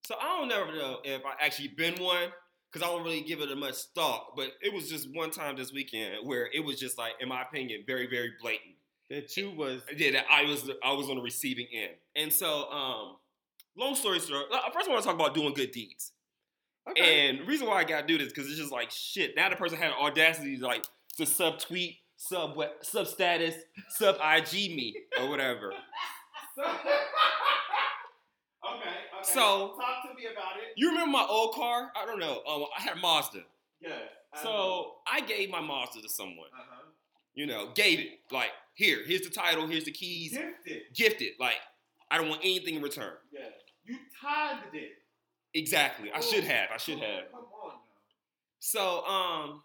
S5: so I don't never know if I actually been one because I don't really give it a much thought. But it was just one time this weekend where it was just like, in my opinion, very very blatant.
S4: That you was
S5: Yeah, that I was I was on the receiving end. And so, um, long story short, first I want to talk about doing good deeds.
S4: Okay.
S5: And the reason why I gotta do this because it's just like shit. Now the person had the audacity to like to sub tweet, sub what, sub status, sub IG me or whatever.
S4: okay. Okay.
S5: So-
S4: talk to me about it.
S5: You remember my old car? I don't know. Um, I had a Mazda.
S4: Yes.
S5: So I gave my Mazda to someone.
S4: uh-huh.
S5: You know, gave it like here. Here's the title. Here's the keys.
S4: gifted.
S5: Gifted. Like I don't want anything in return.
S4: Yeah. You tithed it.
S5: Exactly. I should have. I should have.
S4: Come on.
S5: So, um,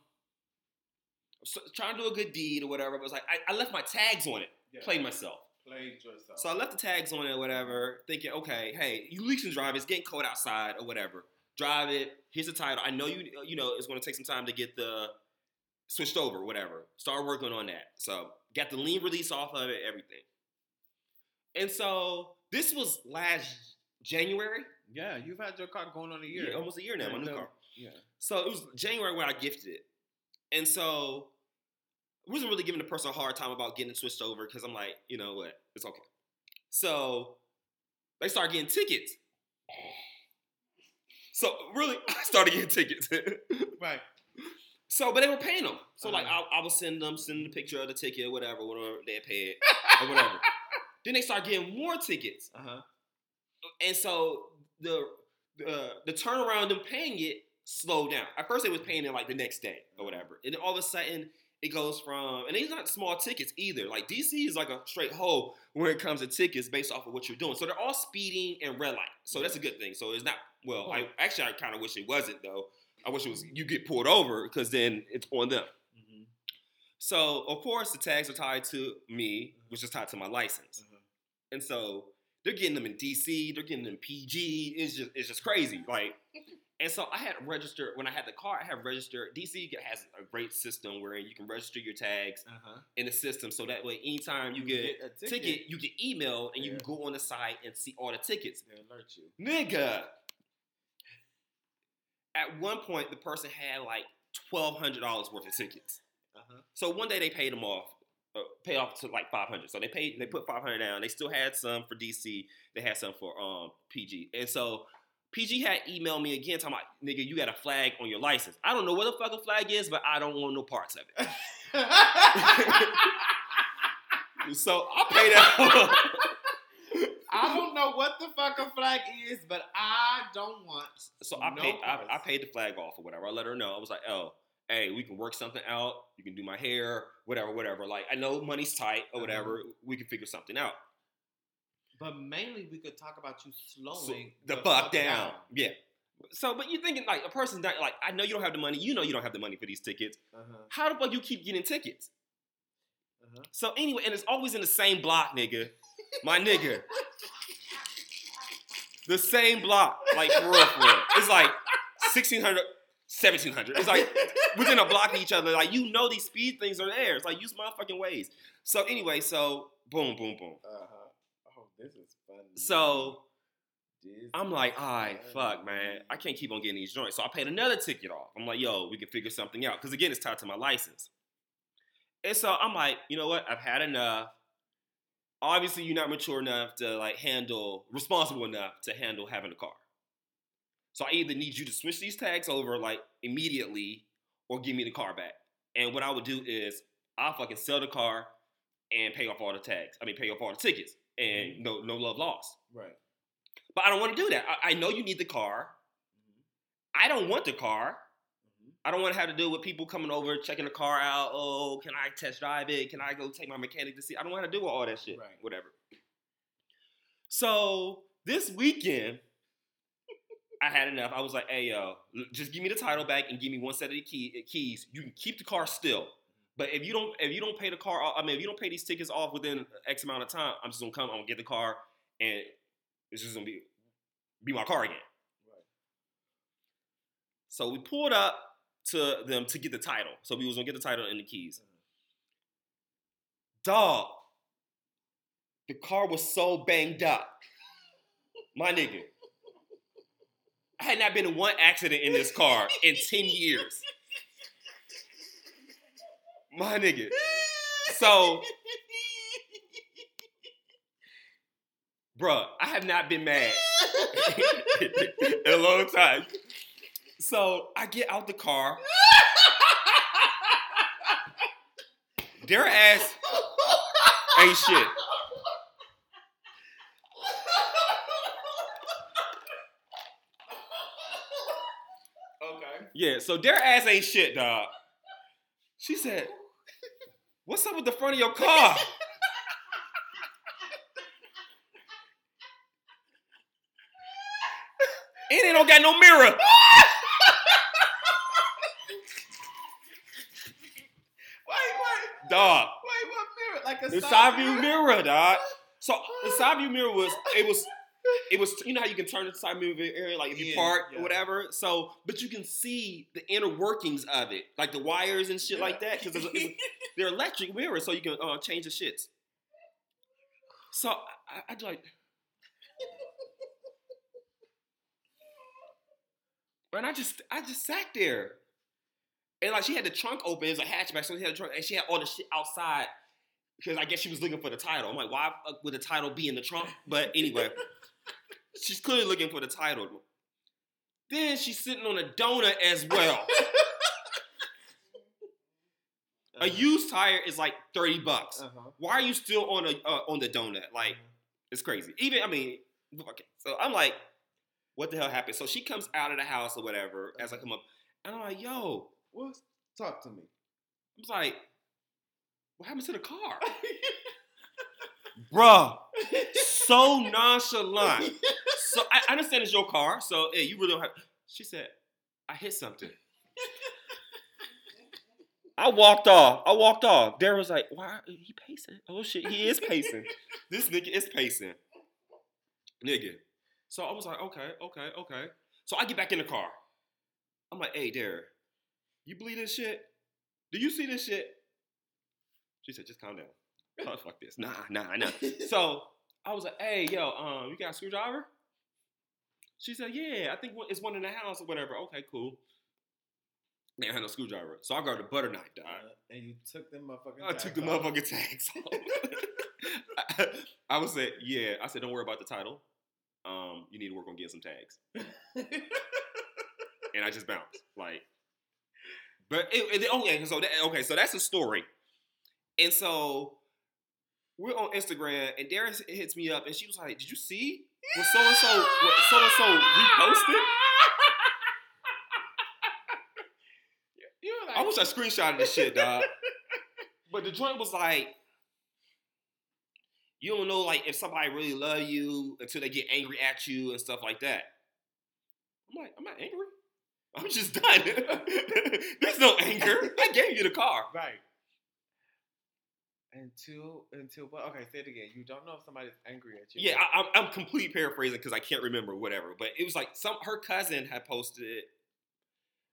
S5: so trying to do a good deed or whatever. But it was like I, I left my tags on it.
S4: Yeah.
S5: Played myself.
S4: Played yourself.
S5: So I left the tags on it or whatever, thinking, okay, hey, you leaks and drive. It's getting cold outside or whatever. Drive it. Here's the title. I know you. You know it's going to take some time to get the switched over, whatever. Start working on that. So got the lien release off of it, everything. And so this was last January.
S4: Yeah, you've had your car going on a year.
S5: Yeah, almost a year now. My new
S4: Yeah.
S5: car.
S4: Yeah.
S5: So it was January when I gifted it. And so I wasn't really giving the person a hard time about getting it switched over because I'm like, you know what, it's okay. So they start getting tickets. So really, I started getting tickets.
S4: Right.
S5: so, but they were paying them. So like,
S4: Uh-huh.
S5: I, I would send them, send the picture of the ticket, whatever, whatever they paid, or whatever. then they start getting more tickets.
S4: Uh huh.
S5: And so the the the turnaround them paying it slowed down. At first they was paying it like the next day or whatever. And then all of a sudden it goes from and these not small tickets either. Like DC is like a straight hole when it comes to tickets based off of what you're doing. So they're all speeding and red light. So that's a good thing. So it's not well, I actually I kind of wish it wasn't though. I wish it was you get pulled over because then it's on them.
S4: Mm-hmm.
S5: So of course the tags are tied to me, which is tied to my license.
S4: Uh-huh.
S5: And so they're getting them in DC, they're getting them in PG. It's just it's just crazy. Like, and so I had registered when I had the car. I had registered. DC has a great system where you can register your tags
S4: Uh huh.
S5: in the system, so that way anytime you get
S4: a
S5: a ticket, you get emailed and you can go on the site and see all the tickets.
S4: They alert you.
S5: Nigga. At one point, the person had like twelve hundred dollars worth of tickets.
S4: Uh huh.
S5: So one day they paid them off, uh, paid off to like five hundred. So they paid, they put five hundred down. They still had some for DC. They had some for um PG. And so PG had emailed me again, talking about nigga, you got a flag on your license. I don't know what the fuck a flag is, but I don't want no parts of it. So I paid that.
S4: I don't know what the fuck a flag is, but I don't want.
S5: so I
S4: no
S5: paid, I. I paid the flag off or whatever. I let her know. I was like, oh. Hey, we can work something out. You can do my hair, whatever, whatever. Like I know money's tight or
S4: Uh-huh.
S5: whatever. We can figure something out.
S4: But mainly, we could talk about you
S5: So,
S4: slowing
S5: the, fuck down. Yeah. So, but you're thinking like a person's not like I know you don't have the money. You know you don't have the money for these tickets.
S4: Uh-huh.
S5: How the fuck you keep getting tickets?
S4: Uh-huh.
S5: So anyway, and it's always in the same block, nigga. My nigga. The same block, like for real, for real. It's like 1600, 1700. It's like within a block of each other. Like you know these speed things are there. It's like use motherfucking ways. So anyway, so boom, boom, boom.
S4: Uh-huh. Oh, this is funny.
S5: So
S4: This
S5: I'm like, all right, fuck, man. I can't keep on getting these joints. So I paid another ticket off. I'm like, yo, we can figure something out. Because again, it's tied to my license. And so I'm like, you know what? I've had enough. Obviously, you're not mature enough to like handle, responsible enough to handle having a car. So I either need you to switch these tags over like immediately or give me the car back. And what I would do is I'll fucking sell the car and pay off all the tags. I mean, pay off all the tickets and no no love lost.
S4: Right.
S5: But I don't want to do that. I, I know you need the car. I don't want the car.
S4: Mhm.
S5: I don't want to have to deal with people coming over, checking the car out. Oh, can I test drive it? Can I go take my mechanic to see? I don't want to do all that shit.
S4: Right.
S5: Whatever. So this weekend, I had enough. I was like, hey, yo, just give me the title back and give me one set of the key, eh, keys. You can keep the car still. But if you don't, if you don't pay the car, off- I mean, if you don't pay these tickets off within X amount of time, I'm just gonna come. I'm gonna get the car, and it's just gonna be be my car again.
S4: Right.
S5: So we pulled up to them to get the title. So we was gonna get the title and the keys. Mm-hmm. Dog, the car was so banged up. My nigga. I had not been in one accident in this car in 10 years. My nigga. So, bruh, I have not been mad in a long time. So I get out the car. Their ass ain't shit. Yeah, so their ass ain't shit, dog. She said, What's up with the front of your car? And it don't got no mirror.
S4: Wait, wait,
S5: Dog.
S4: wait, what mirror? Like a
S5: The side view mirror, dog. So the side view mirror was it was it was you know how you can turn the side view area like if you
S4: Yeah,
S5: park
S4: yeah.
S5: or whatever. So but you can see the inner workings of it, like the wires and shit like that, because they're electric mirrors, so you can uh, change the shits. So I, I like. And I just I just sat there. And like she had the trunk open, it's a hatchback, so she had the trunk, and she had all the shit outside because I guess she was looking for the title. I'm like, why fuck would the title be in the trunk? But anyway, she's clearly looking for the title. Then she's sitting on a donut as well. a used tire is like thirty bucks.
S4: Uh-huh.
S5: Why are you still on a uh, on the donut? Like, it's crazy. Even I mean, okay. So I'm like, what the hell happened? So she comes out of the house or whatever as I come up, and I'm like, yo,
S4: What? Talk to me.
S5: I was like, what happened to the car? Bruh, so nonchalant. So I understand it's your car, so yeah, you really don't have. She said, I hit something. I walked off. I walked off. Darren was like, why he pacing? Oh shit, he is pacing. this nigga is pacing. Nigga. So I was like, okay, okay, okay. So I get back in the car. I'm like, hey, Darren, you believe this shit? Do you see this shit? She said, just calm down. Oh, fuck this. Nah, nah, nah. so I was like, hey, yo, um, you got a screwdriver? She said, yeah, I think it's one in the house or whatever. Okay, cool. They have no screwdriver. So I grabbed a butter knife, dog.
S4: Uh, and you took them motherfucking.
S5: I took the
S4: off.
S5: motherfucking tags off. I, I was say, yeah. I said, don't worry about the title. Um, you need to work on getting some tags. and I just bounced. Like, but it, it- okay, so that, okay, so that's the story. And so we're on Instagram, and Darren hits me up, and she was like, "Did you see what so and so, so and so reposted?"
S4: You were like,
S5: I wish I screenshotted this shit, dog. But the joint was like, you don't know like if somebody really love you until they get angry at you and stuff like that. I'm like, I'm not angry. I'm just done. There's no anger. I gave you the car.
S4: right. Until until what? Okay, say it again. You don't know if somebody's angry at you.
S5: Yeah, I, I'm, I'm complete paraphrasing because I can't remember whatever. But it was like some her cousin had posted it,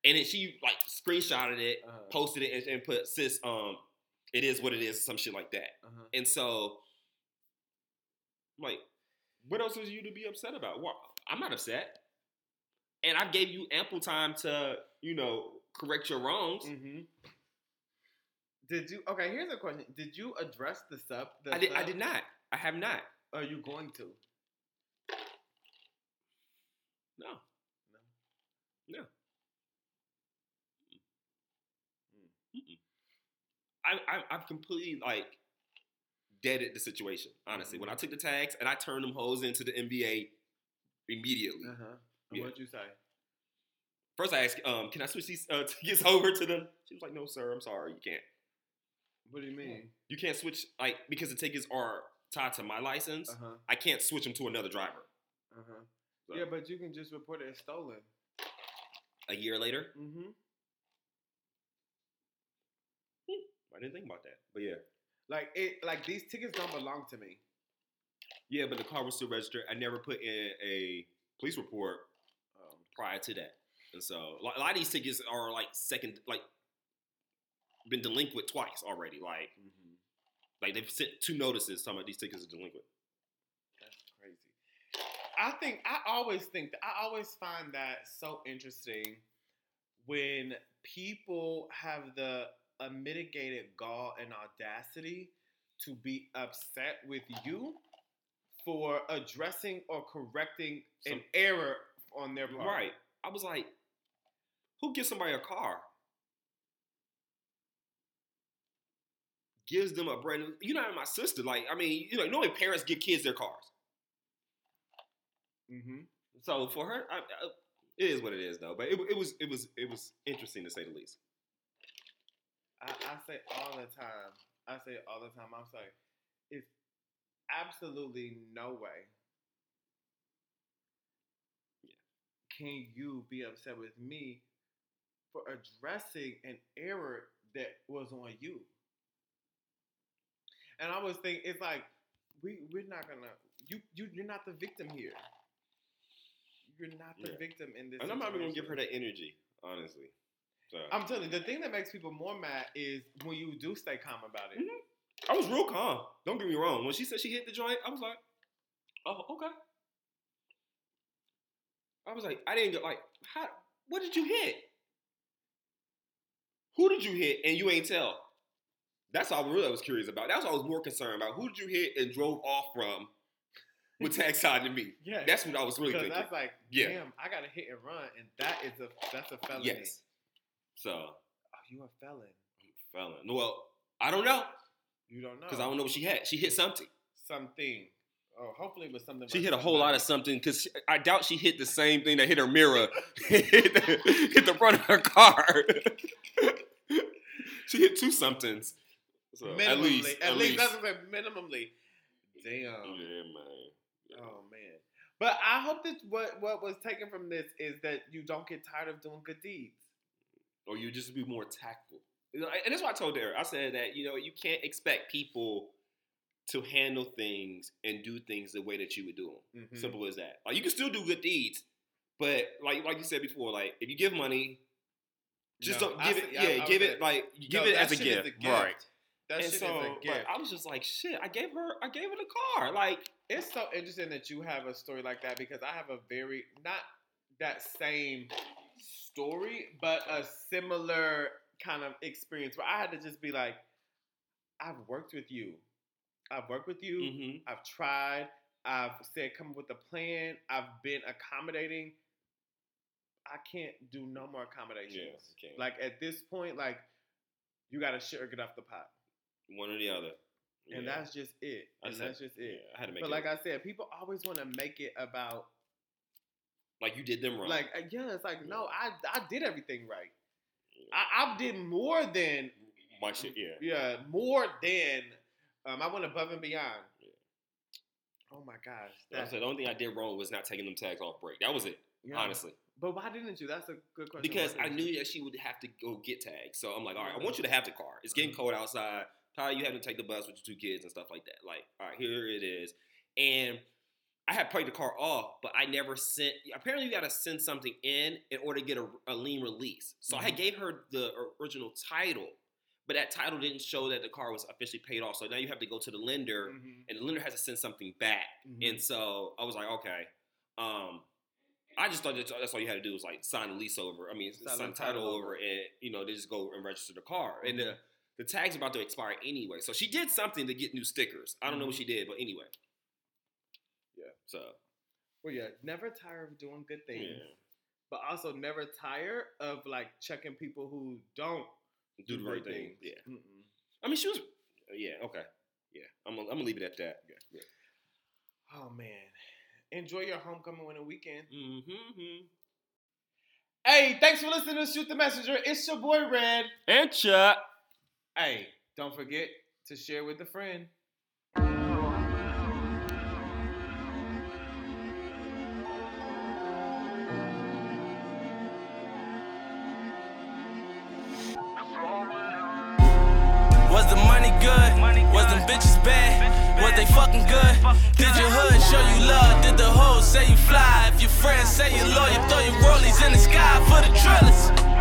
S5: and then she like screenshotted it,
S4: Uh-huh.
S5: posted it, and, and put sis, um, it is what it is, some shit like that.
S4: Uh-huh.
S5: And so, like, what else is you to be upset about? Well, I'm not upset. And I gave you ample time to, you know, correct your wrongs.
S4: Mm-hmm. Did you? Okay, here's a question. Did you address the sub? The
S5: I did. I did not. I have not.
S4: Are you going to?
S5: No. No. Mm-mm. I, I I've completely like deaded the situation. Honestly, when I took the tags and I turned them hoes into the MVA immediately.
S4: Uh huh.
S5: Yeah.
S4: What'd you say?
S5: First, I asked, um, "Can I switch these uh, tickets over to them?" She was like, "No, sir. I'm sorry. You can't.
S4: What do you mean?
S5: You can't switch like because the tickets are tied to my license.
S4: Uh huh.
S5: I can't switch them to another driver."
S4: Uh huh.
S5: So-
S4: Yeah, but you can just report it as stolen.
S5: A year later,
S4: Mm-hmm.
S5: I didn't think about that, but yeah,
S4: Like it. Like these tickets don't belong to me.
S5: yeah. But the car was still registered. I never put in a police report
S4: Um,
S5: prior to that, and so a lot of these tickets are like second, like been delinquent twice already. Like,
S4: mhm.
S5: like they've sent two notices talking about these tickets are delinquent.
S4: That's crazy. I think I always think that I always find that so interesting when people have the unmitigated gall and audacity to be upset with you for addressing or correcting an error on their part.
S5: Right. I was like, who gives somebody a car? Gives them a brand new. You know, my sister. Like, I mean, you know, knowing parents give kids their cars.
S4: Mm-hmm.
S5: So for her, I, I, it is what it is, though. But it, it was, it was, it was interesting to say the least.
S4: I, I say all the time. I say all the time. I'm sorry. It's absolutely no way can you be upset with me for addressing an error that was on you? And I was thinking, it's like we we're not gonna you you you're not the victim here. You're not the
S5: Yeah.
S4: victim in this.
S5: And I'm not even gonna give her that energy, honestly. So
S4: I'm telling you, the thing that makes people more mad is when you do stay calm about it.
S5: Mhm. I was real calm. Don't get me wrong. When she said she hit the joint, I was like, oh, okay. I was like, I didn't get like, how? What did you hit? Who did you hit and you ain't tell? That's all I really was curious about. That's what I was more concerned about. Who did you hit and drove off from with tax side to me?
S4: Yeah,
S5: That's what I was really thinking.
S4: that's like,
S5: Yeah.
S4: damn, I got to hit and run, and that is a that's a felony.
S5: Yes. So,
S4: Oh, you a felon?
S5: felon. Well, I don't know
S4: You don't know
S5: because I don't know what she had. She hit something.
S4: something. Oh, hopefully it was something.
S5: She hit a whole lot of something because I doubt she hit the same thing that hit her mirror, hit, the, hit the front of her car. she hit two somethings. So,
S4: minimally.
S5: at least,
S4: at, least, that's what I'm saying, minimally. Damn.
S5: yeah, man.
S4: Oh man. But I hope that what what was taken from this is that you don't get tired of doing good deeds.
S5: Or you just be more tactful. You know, and that's what I told her. I said that you know you can't expect people to handle things and do things the way that you would do them.
S4: Mhm.
S5: Simple as that. Like you can still do good deeds, but like like you said before, like if you give money, just
S4: No,
S5: don't give
S4: see-
S5: it.
S4: I-
S5: Yeah,
S4: I
S5: give it like give
S4: No,
S5: it as a
S4: shit is
S5: gift, right?
S4: That
S5: and
S4: shit
S5: so,
S4: is a gift.
S5: I was just like, shit. I gave her, I gave her the car. Like,
S4: it's so interesting that you have a story like that because I have a very not that same story, but a similar kind of experience where I had to just be like, I've worked with you. I've worked with you.
S5: mhm.
S4: I've tried. I've said come up with a plan. I've been accommodating. I can't do no more accommodations.
S5: Can.
S4: Like at this point, like you got to shit or get off the pot,
S5: one or the other.
S4: and
S5: Yeah.
S4: that's just it. And
S5: said-
S4: that's just it.
S5: yeah, I had to make
S4: But
S5: it
S4: like I said, people always want to make it about
S5: like you did them wrong.
S4: like uh, yeah. It's like no, I I did everything right. I, I did more than
S5: my shit. Yeah.
S4: yeah, more than um, I went above and beyond.
S5: Yeah.
S4: Oh my gosh,
S5: I
S4: that,
S5: said the only thing I did wrong was not taking them tags off break. That was it,
S4: yeah.
S5: honestly.
S4: But why didn't you? That's a good question.
S5: Because I knew that she would have to go get tags. So I'm like, all right, I want you to have the car. It's getting cold outside. Ty, you have to take the bus with your two kids and stuff like that. Like, all right, here it is. And I had paid the car off, but I never sent. Apparently, you got to send something in in order to get a, a lien release. So I
S4: Mhm.
S5: gave her the original title, but that title didn't show that the car was officially paid off. So now you have to go to the lender,
S4: Mhm,
S5: and the lender has to send something back.
S4: mhm.
S5: And so I was like, okay. Um, I just thought that that's all you had to do was like sign the lease over. I mean,
S4: Sign
S5: sign,
S4: the
S5: title
S4: title
S5: over, and you know they just go and register the car. And
S4: Mm-hmm.
S5: the the tag's about to expire anyway, so she did something to get new stickers. I don't know what
S4: Mm-hmm.
S5: she did, but anyway.
S4: Yeah.
S5: So
S4: Well, yeah, never tire of doing good things,
S5: yeah,
S4: but also never tire of like checking people who don't
S5: do the right thing.
S4: things.
S5: Yeah.
S4: Mm-mm.
S5: I mean, she was. Yeah. Okay. Yeah. I'm. Gonna, I'm gonna leave it at that. Yeah.
S4: Oh man, enjoy your homecoming winter weekend.
S5: Mm-hmm.
S4: Hey, thanks for listening to Shoot the Messenger. It's your boy Red.
S5: And Chuck.
S4: Hey, don't forget to share with a friend.
S3: Was the money good? Was them bitches bad? Was they fucking good? Did your hood show you love? Did the hoes say you fly? If your friends say you loyal, throw your rollies in the sky for the drillers.